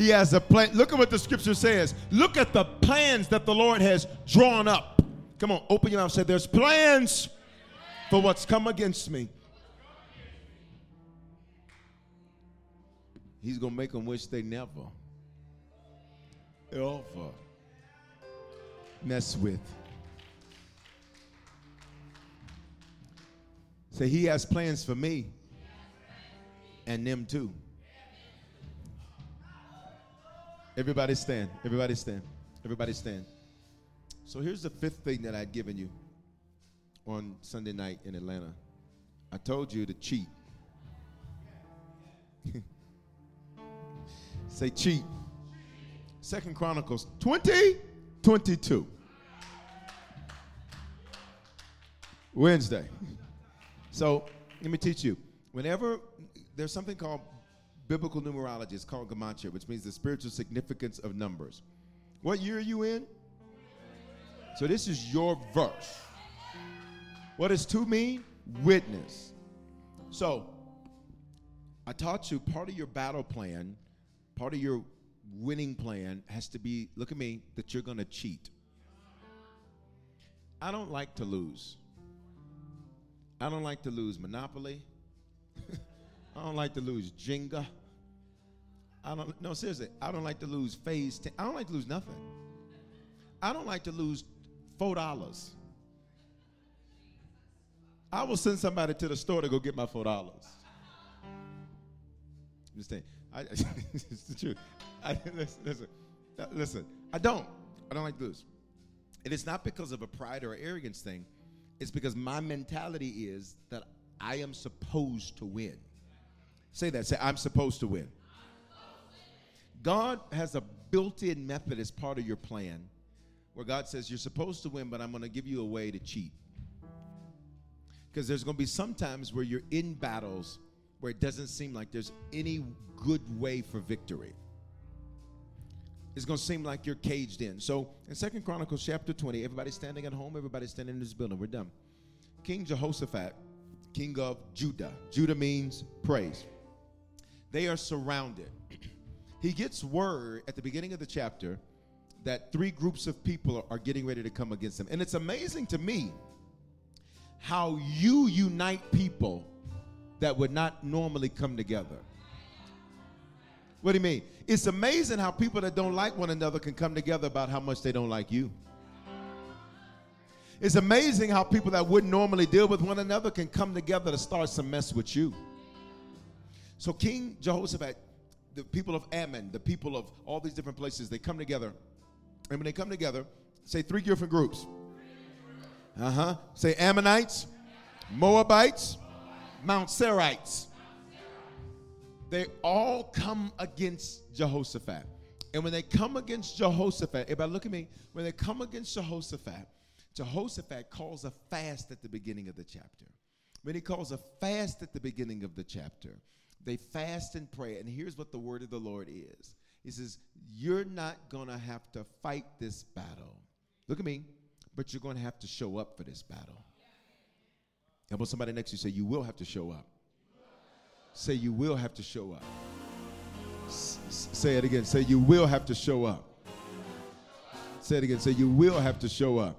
He has a plan. Look at what the scripture says. Look at the plans that the Lord has drawn up. Come on, open your mouth. Say, there's plans for what's come against me. He's gonna make them wish they never, ever mess with. Say, He has plans for me and them too. Everybody stand. Everybody stand. Everybody stand. So here's the fifth thing that I'd given you on Sunday night in Atlanta. I told you to cheat. Say cheat. Second Chronicles 20, 22. Wednesday. So let me teach you. Whenever there's something called biblical numerology, it's called gematria, which means the spiritual significance of numbers. What year are you in? So this is your verse. What does two mean? Witness. So I taught you part of your battle plan, part of your winning plan has to be look at me that you're going to cheat. I don't like to lose. I don't like to lose Monopoly. I don't like to lose Jenga. I don't no seriously. I don't like to lose phase 10. I don't like to lose nothing. I don't like to lose four dollars. I will send somebody to the store to go get my four dollars. Understand? I, it's the truth. I, listen, listen, uh, listen. I don't. I don't like to lose. And it's not because of a pride or arrogance thing. It's because my mentality is that I am supposed to win. Say that. Say, I'm supposed to win. God has a built in method as part of your plan where God says, You're supposed to win, but I'm going to give you a way to cheat. Because there's going to be some times where you're in battles where it doesn't seem like there's any good way for victory. It's going to seem like you're caged in. So in Second Chronicles chapter 20, everybody standing at home, everybody standing in this building, we're done. King Jehoshaphat, king of Judah. Judah means praise. They are surrounded. He gets word at the beginning of the chapter that three groups of people are getting ready to come against him. And it's amazing to me how you unite people that would not normally come together. What do you mean? It's amazing how people that don't like one another can come together about how much they don't like you. It's amazing how people that wouldn't normally deal with one another can come together to start some mess with you. So King Jehoshaphat, the people of Ammon, the people of all these different places, they come together. And when they come together, say three different groups. Uh huh. Say Ammonites, Moabites, Mount Seirites. They all come against Jehoshaphat. And when they come against Jehoshaphat, everybody look at me. When they come against Jehoshaphat, Jehoshaphat calls a fast at the beginning of the chapter. When he calls a fast at the beginning of the chapter, they fast and pray. And here's what the word of the Lord is He says, You're not going to have to fight this battle. Look at me, but you're going to have to show up for this battle. How about somebody next to you say, You will have to show up? Say, You will have to show up. Say it again. Say, You will have to show up. Say it again. Say, You will have to show up.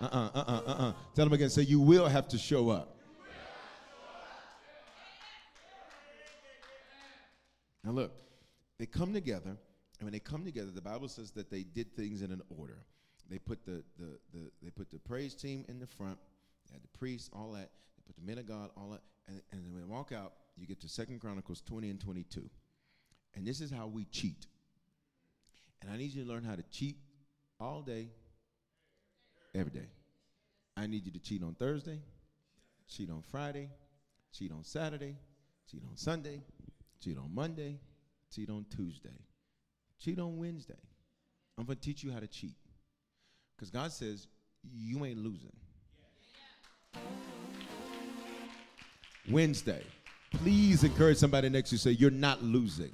Uh uh-uh, uh uh uh uh. Tell them again. Say, You will have to show up. Now look, they come together, and when they come together, the Bible says that they did things in an order. They put the, the, the they put the praise team in the front, they had the priests, all that, they put the men of God, all that, and, and then when they walk out, you get to Second Chronicles 20 and 22. And this is how we cheat. And I need you to learn how to cheat all day, every day. I need you to cheat on Thursday, cheat on Friday, cheat on Saturday, cheat on Sunday, cheat on Monday, cheat on Tuesday, cheat on Wednesday. I'm going to teach you how to cheat. Because God says, you ain't losing. Wednesday, please encourage somebody next to you say, You're not losing.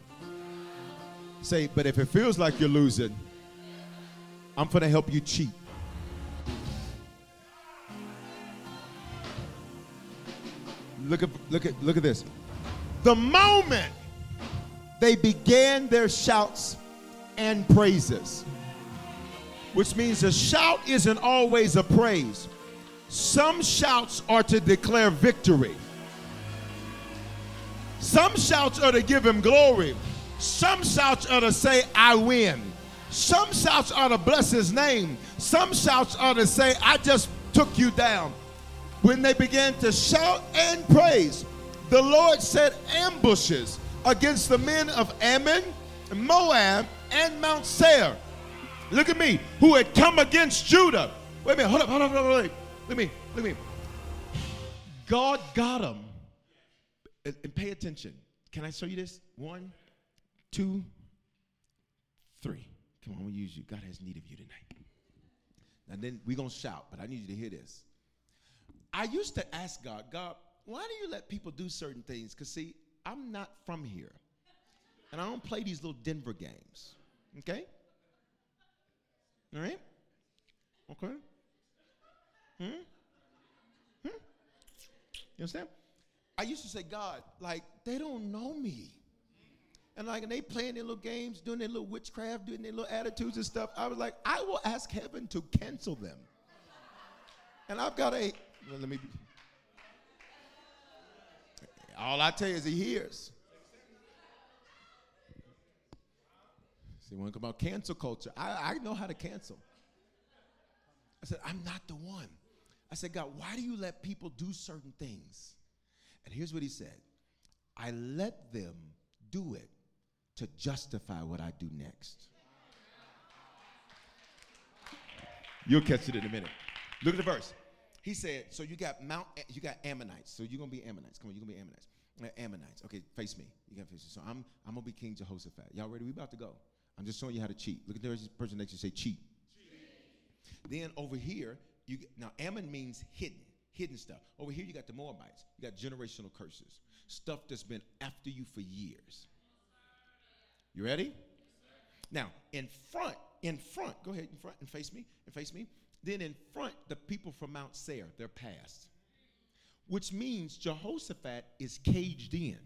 Say, but if it feels like you're losing, I'm going to help you cheat. Look at, look at, look at this. The moment they began their shouts and praises, which means a shout isn't always a praise. Some shouts are to declare victory. Some shouts are to give him glory. Some shouts are to say, I win. Some shouts are to bless his name. Some shouts are to say, I just took you down. When they began to shout and praise, the Lord set ambushes against the men of Ammon, Moab, and Mount Seir. Look at me, who had come against Judah. Wait a minute, hold up, hold up, hold up, hold up. Let me, let me. God got them. And, and pay attention. Can I show you this? One, two, three. Come on, I'm gonna use you. God has need of you tonight. And then we're gonna shout, but I need you to hear this. I used to ask God, God, why do you let people do certain things? Because, see, I'm not from here. And I don't play these little Denver games. Okay? All right? Okay? Hmm? Hmm? You understand? I used to say, God, like, they don't know me. And like, and they playing their little games, doing their little witchcraft, doing their little attitudes and stuff. I was like, I will ask heaven to cancel them. And I've got a, let me, all I tell you is he hears. See, when it comes about cancel culture, I, I know how to cancel. I said, I'm not the one. I said, God, why do you let people do certain things? And here's what he said I let them do it to justify what I do next. You'll catch it in a minute. Look at the verse. He said, so you got Mount, you got Ammonites. So you're gonna be Ammonites. Come on, you're gonna be Ammonites. Uh, Ammonites. Okay, face me. You got to face me. So I'm, I'm gonna be King Jehoshaphat. Y'all ready? We about to go. I'm just showing you how to cheat. Look at the person next to you say cheat. cheat. Then over here, you now Ammon means hidden, hidden stuff. Over here, you got the Moabites. You got generational curses, stuff that's been after you for years. You ready? Now, in front, in front, go ahead in front and face me, and face me. Then in front, the people from Mount Seir, they're past. Which means Jehoshaphat is caged in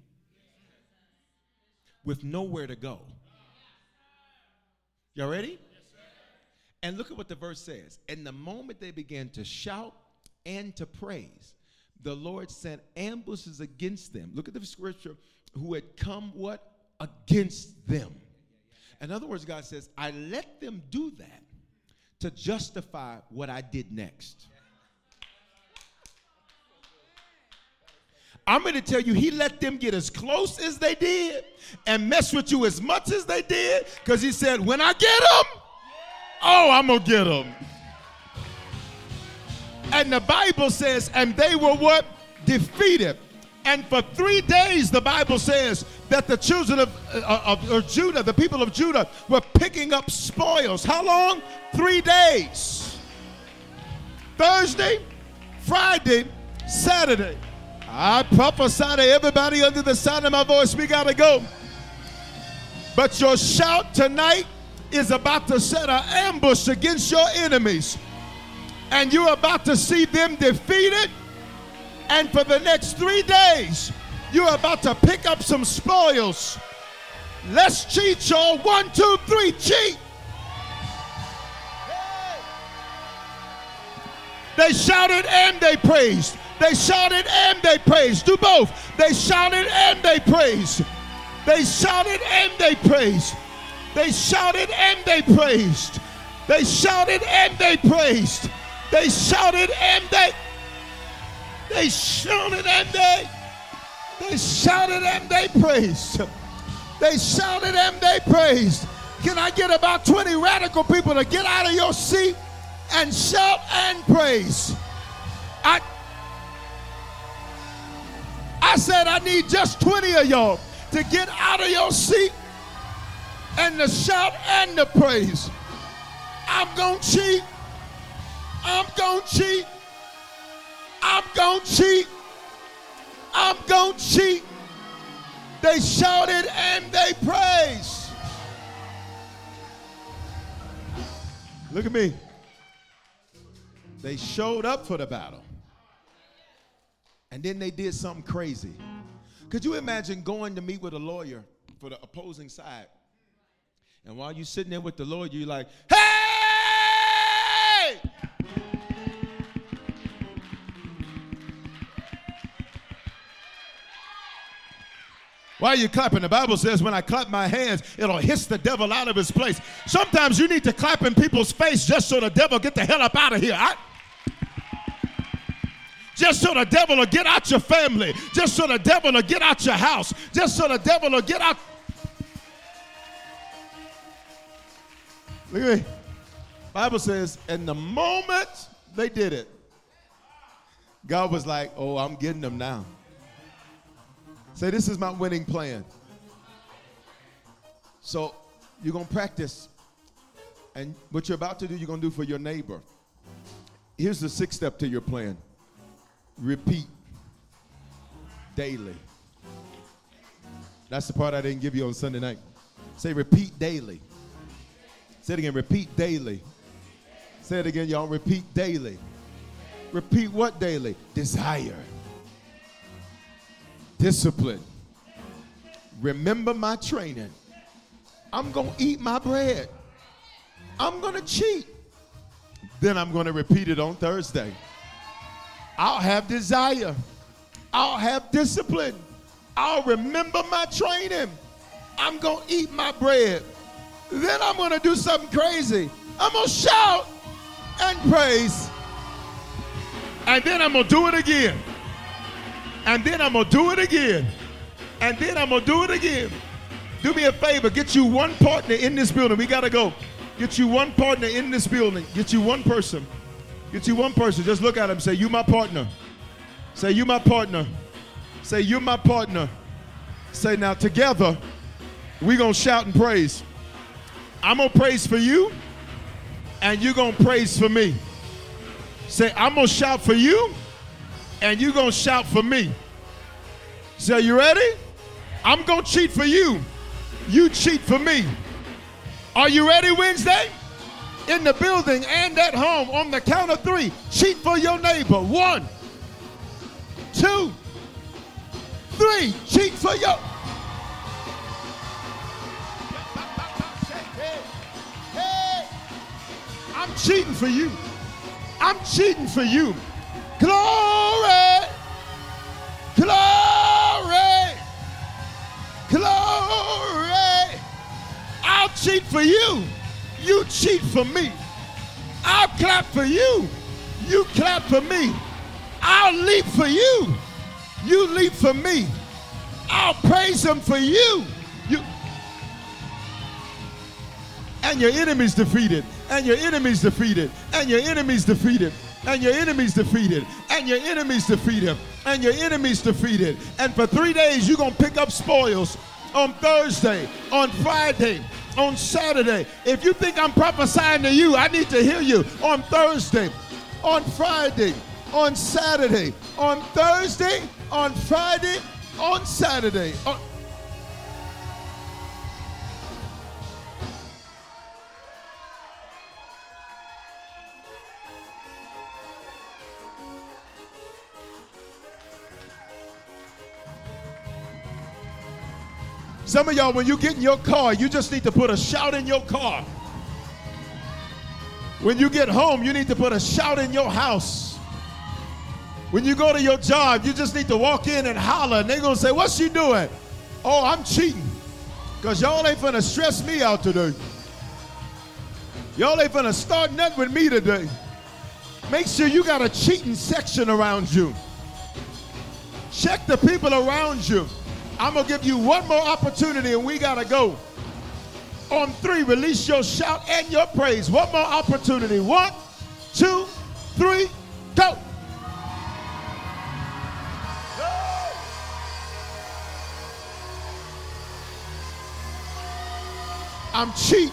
with nowhere to go. Y'all ready? And look at what the verse says. And the moment they began to shout and to praise, the Lord sent ambushes against them. Look at the scripture who had come what? Against them. In other words, God says, I let them do that to justify what I did next. I'm going to tell you, he let them get as close as they did and mess with you as much as they did because he said, When I get them, oh, I'm going to get them. And the Bible says, And they were what? Defeated. And for three days, the Bible says that the children of, uh, of, of Judah, the people of Judah, were picking up spoils. How long? Three days. Thursday, Friday, Saturday. I prophesy to everybody under the sound of my voice, we got to go. But your shout tonight is about to set an ambush against your enemies. And you're about to see them defeated. And for the next three days, you're about to pick up some spoils. Let's cheat, y'all. One, two, three, cheat. They shouted and they praised. They shouted and they praised. Do both. They shouted and they praised. They shouted and they praised. They shouted and they praised. They shouted and they praised. They shouted and they they shouted and they they shouted and they praised. They shouted and they praised. Can I get about 20 radical people to get out of your seat and shout and praise? I I said I need just 20 of y'all to get out of your seat and to shout and to praise. I'm going to cheat. I'm going to cheat. I'm going to cheat. I'm going to cheat. They shouted and they praised. Look at me. They showed up for the battle. And then they did something crazy. Could you imagine going to meet with a lawyer for the opposing side? And while you're sitting there with the lawyer, you're like, hey! Why are you clapping? The Bible says when I clap my hands, it'll hiss the devil out of his place. Sometimes you need to clap in people's face just so the devil get the hell up out of here. I, just so the devil will get out your family, just so the devil will get out your house, just so the devil will get out. Look at me. Bible says, and the moment they did it, God was like, oh, I'm getting them now. Say, this is my winning plan. So you're going to practice. And what you're about to do, you're going to do for your neighbor. Here's the sixth step to your plan repeat daily. That's the part I didn't give you on Sunday night. Say, repeat daily. Say it again, repeat daily. Say it again, y'all. Repeat daily. Repeat what daily? Desire discipline. Remember my training. I'm going to eat my bread. I'm going to cheat. Then I'm going to repeat it on Thursday. I'll have desire. I'll have discipline. I'll remember my training. I'm going to eat my bread. Then I'm going to do something crazy. I'm going to shout and praise. And then I'm going to do it again and then I'm gonna do it again, and then I'm gonna do it again. Do me a favor, get you one partner in this building. We gotta go. Get you one partner in this building. Get you one person. Get you one person. Just look at him. Say, "You my partner." Say, "You my partner." Say, "You my partner." Say, "Now together, we gonna shout and praise." I'm gonna praise for you, and you gonna praise for me. Say, "I'm gonna shout for you." And you're going to shout for me. So, you ready? I'm going to cheat for you. You cheat for me. Are you ready, Wednesday? In the building and at home, on the count of three, cheat for your neighbor. One, two, three. Cheat for your. I'm cheating for you. I'm cheating for you. Glory! Glory! Glory! I'll cheat for you. You cheat for me. I'll clap for you. You clap for me. I'll leap for you. You leap for me. I'll praise him for you. You and your enemies defeated. And your enemies defeated. And your enemies defeated and your enemies defeated, and your enemies defeated, and your enemies defeated. And for three days, you're going to pick up spoils on Thursday, on Friday, on Saturday. If you think I'm prophesying to you, I need to hear you on Thursday, on Friday, on Saturday, on Thursday, on Friday, on Saturday. On Some of y'all, when you get in your car, you just need to put a shout in your car. When you get home, you need to put a shout in your house. When you go to your job, you just need to walk in and holler, and they're to say, What's she doing? Oh, I'm cheating. Because y'all ain't finna stress me out today. Y'all ain't finna start nothing with me today. Make sure you got a cheating section around you. Check the people around you. I'm going to give you one more opportunity and we got to go. On three, release your shout and your praise. One more opportunity. One, two, three, go. I'm cheating.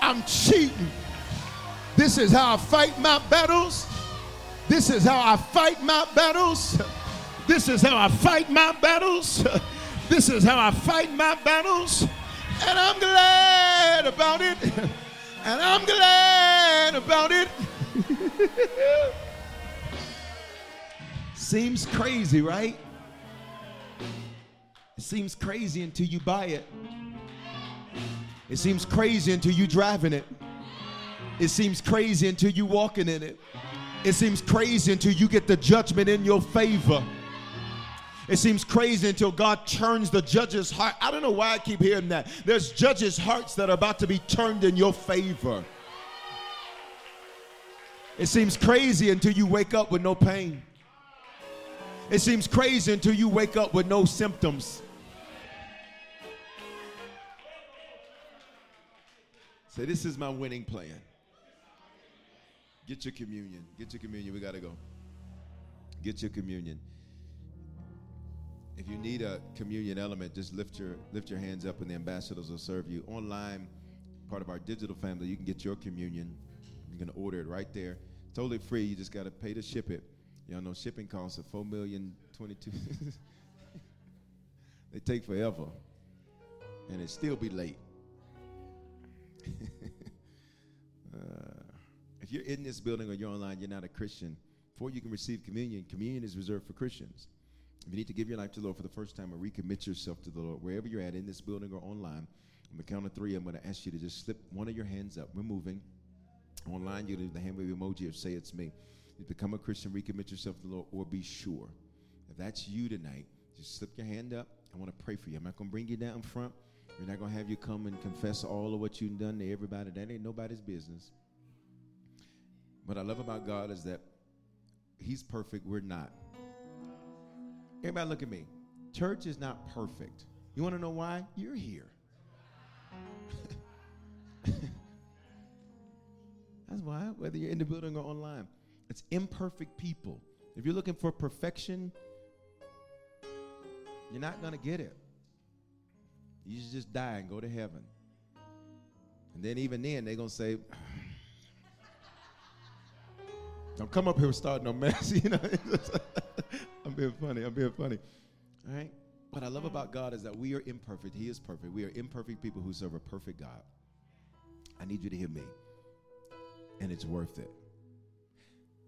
I'm cheating. This is how I fight my battles. This is how I fight my battles. This is how I fight my battles. This is how I fight my battles. And I'm glad about it. And I'm glad about it. Seems crazy, right? It seems crazy until you buy it. It seems crazy until you driving it. It seems crazy until you walking in it. It seems crazy until you get the judgment in your favor. It seems crazy until God turns the judge's heart. I don't know why I keep hearing that. There's judges' hearts that are about to be turned in your favor. It seems crazy until you wake up with no pain. It seems crazy until you wake up with no symptoms. Say, this is my winning plan. Get your communion. Get your communion. We got to go. Get your communion. If you need a communion element, just lift your lift your hands up and the ambassadors will serve you. Online, part of our digital family, you can get your communion. You can order it right there. Totally free. You just got to pay to ship it. Y'all know shipping costs of four million twenty-two. they take forever, and it still be late. uh, if you're in this building or you're online, you're not a Christian. Before you can receive communion, communion is reserved for Christians. If you need to give your life to the Lord for the first time or recommit yourself to the Lord, wherever you're at in this building or online, on the count of three, I'm going to ask you to just slip one of your hands up. We're moving. Online, you do the hand wave emoji or say it's me. You become a Christian, recommit yourself to the Lord, or be sure. If that's you tonight, just slip your hand up. I want to pray for you. I'm not going to bring you down front. We're not going to have you come and confess all of what you've done to everybody. That ain't nobody's business. What I love about God is that He's perfect, we're not. Everybody look at me. Church is not perfect. You want to know why? You're here. That's why, whether you're in the building or online. It's imperfect people. If you're looking for perfection, you're not going to get it. You should just die and go to heaven. And then, even then, they're going to say, Don't come up here starting no mess. You know, I'm being funny. I'm being funny. All right. What I love about God is that we are imperfect. He is perfect. We are imperfect people who serve a perfect God. I need you to hear me, and it's worth it.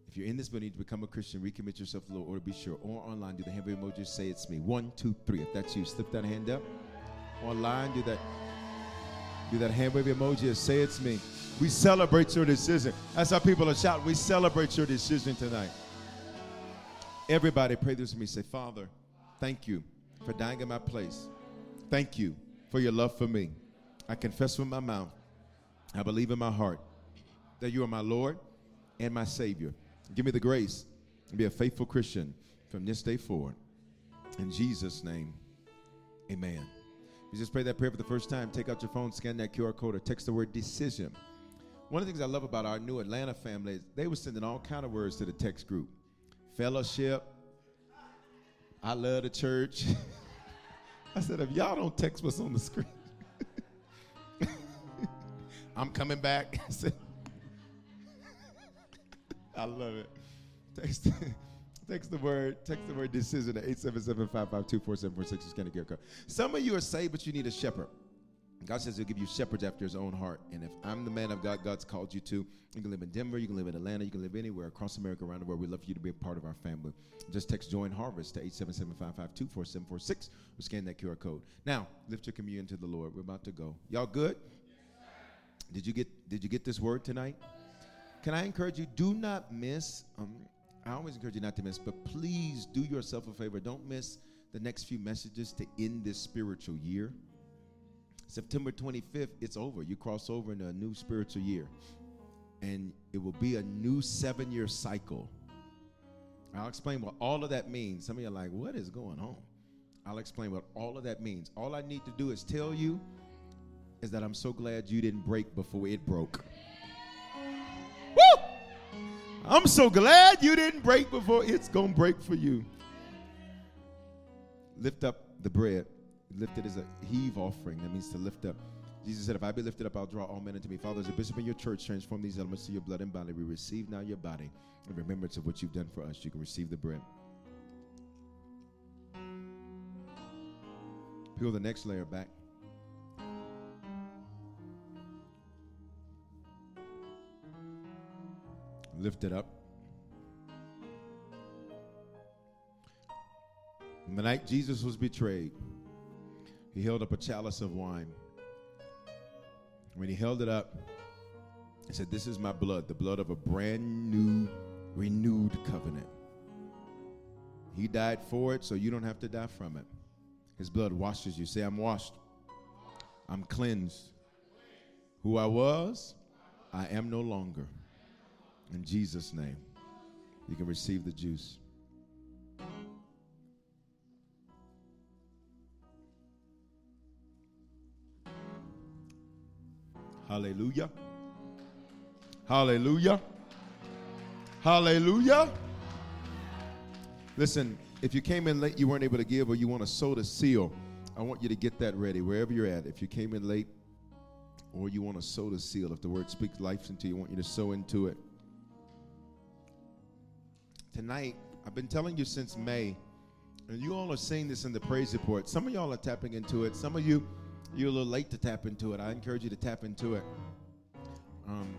If you're in this building to become a Christian, recommit yourself to the Lord, or be sure, or online, do the hand emoji, say it's me. One, two, three. If that's you, slip that hand up. Online, do that. Do that hand wave emoji and say it's me. We celebrate your decision. That's how people are shouting. We celebrate your decision tonight. Everybody pray this with me. Say, Father, thank you for dying in my place. Thank you for your love for me. I confess with my mouth. I believe in my heart that you are my Lord and my Savior. Give me the grace to be a faithful Christian from this day forward. In Jesus' name, amen. If You just pray that prayer for the first time. Take out your phone, scan that QR code, or text the word decision. One of the things I love about our new Atlanta family is they were sending all kind of words to the text group. Fellowship. I love the church. I said, if y'all don't text what's on the screen, I'm coming back. I said, I love it. Text, text the word, text the word decision at 877-552-4746. Scan the QR code. Some of you are saved, but you need a shepherd. God says he'll give you shepherds after his own heart. And if I'm the man of God, God's called you to, you can live in Denver, you can live in Atlanta, you can live anywhere across America, around the world. We'd love for you to be a part of our family. Just text Join Harvest to 877-552-4746 or scan that QR code. Now, lift your communion to the Lord. We're about to go. Y'all good? Did you get did you get this word tonight? Can I encourage you? Do not miss. Um, I always encourage you not to miss, but please do yourself a favor. Don't miss the next few messages to end this spiritual year. September 25th, it's over. You cross over into a new spiritual year. And it will be a new seven year cycle. I'll explain what all of that means. Some of you are like, what is going on? I'll explain what all of that means. All I need to do is tell you is that I'm so glad you didn't break before it broke. Woo! I'm so glad you didn't break before it's going to break for you. Lift up the bread. Lift it as a heave offering. That means to lift up. Jesus said, If I be lifted up, I'll draw all men unto me. Father, as a bishop in your church, transform these elements to your blood and body. We receive now your body in remembrance of what you've done for us. You can receive the bread. Peel the next layer back. Lift it up. the night Jesus was betrayed, he held up a chalice of wine. When he held it up, he said, This is my blood, the blood of a brand new, renewed covenant. He died for it, so you don't have to die from it. His blood washes you. Say, I'm washed. I'm cleansed. Who I was, I am no longer. In Jesus' name, you can receive the juice. Hallelujah. Hallelujah. Hallelujah. Listen, if you came in late, you weren't able to give, or you want to sow the seal, I want you to get that ready wherever you're at. If you came in late, or you want to sow the seal, if the word speaks life into you, I want you to sow into it. Tonight, I've been telling you since May, and you all are seeing this in the praise report. Some of y'all are tapping into it. Some of you, you're a little late to tap into it. I encourage you to tap into it. Um,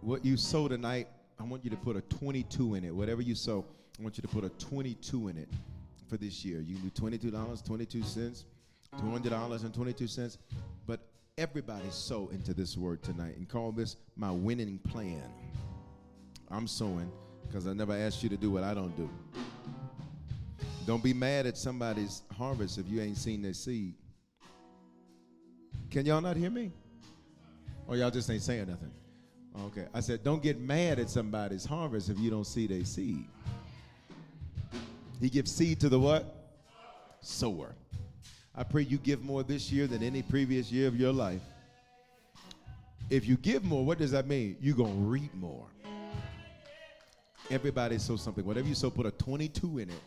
what you sow tonight, I want you to put a 22 in it. Whatever you sow, I want you to put a 22 in it for this year. You can do $22, 22 cents, $200 and 22 cents. But everybody sow into this word tonight and call this my winning plan. I'm sowing because I never asked you to do what I don't do. Don't be mad at somebody's harvest if you ain't seen their seed. Can y'all not hear me? Or y'all just ain't saying nothing? Okay. I said, don't get mad at somebody's harvest if you don't see their seed. He gives seed to the what? Sower. I pray you give more this year than any previous year of your life. If you give more, what does that mean? You're going to reap more. Everybody sow something. Whatever you sow, put a 22 in it.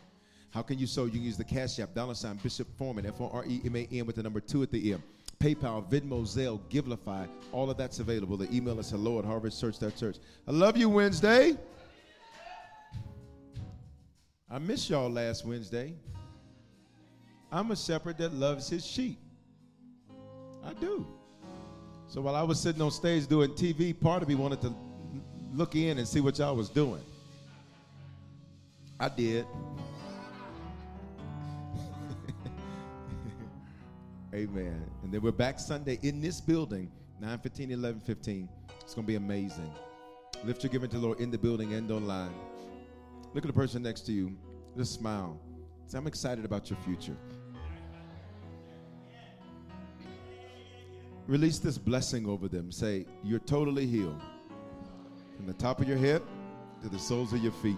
How can you sow? You can use the Cash App, dollar sign Bishop Foreman, F O R E M A N with the number two at the end. PayPal, Venmo, Zelle, Givelify, all of that's available. The email is hello at harvestchurch.church. I love you, Wednesday. I missed y'all last Wednesday. I'm a shepherd that loves his sheep. I do. So while I was sitting on stage doing TV, part of me wanted to look in and see what y'all was doing. I did. Amen. And then we're back Sunday in this building, 9 15, 11 15. It's going to be amazing. Lift your giving to the Lord in the building and online. Look at the person next to you. Just smile. Say, I'm excited about your future. Release this blessing over them. Say, You're totally healed. From the top of your head to the soles of your feet.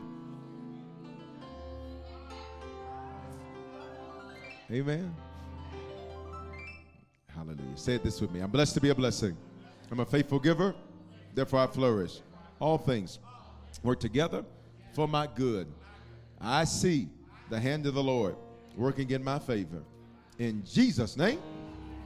Amen. Hallelujah. Say this with me. I'm blessed to be a blessing. I'm a faithful giver, therefore I flourish. All things work together for my good. I see the hand of the Lord working in my favor. In Jesus' name.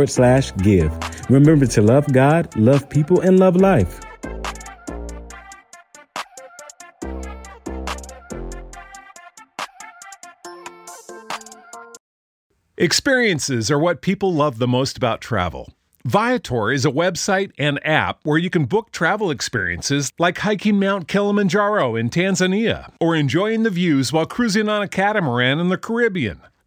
forward slash give. Remember to love God, love people, and love life. Experiences are what people love the most about travel. Viator is a website and app where you can book travel experiences like hiking Mount Kilimanjaro in Tanzania or enjoying the views while cruising on a catamaran in the Caribbean.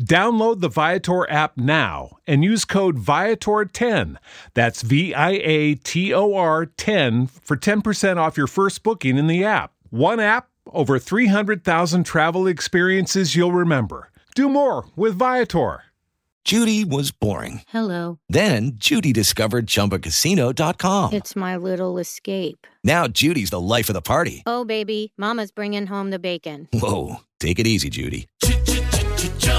Download the Viator app now and use code Viator10. That's V I A T O R 10 for 10% off your first booking in the app. One app, over 300,000 travel experiences you'll remember. Do more with Viator. Judy was boring. Hello. Then Judy discovered ChumbaCasino.com. It's my little escape. Now Judy's the life of the party. Oh, baby, Mama's bringing home the bacon. Whoa, take it easy, Judy.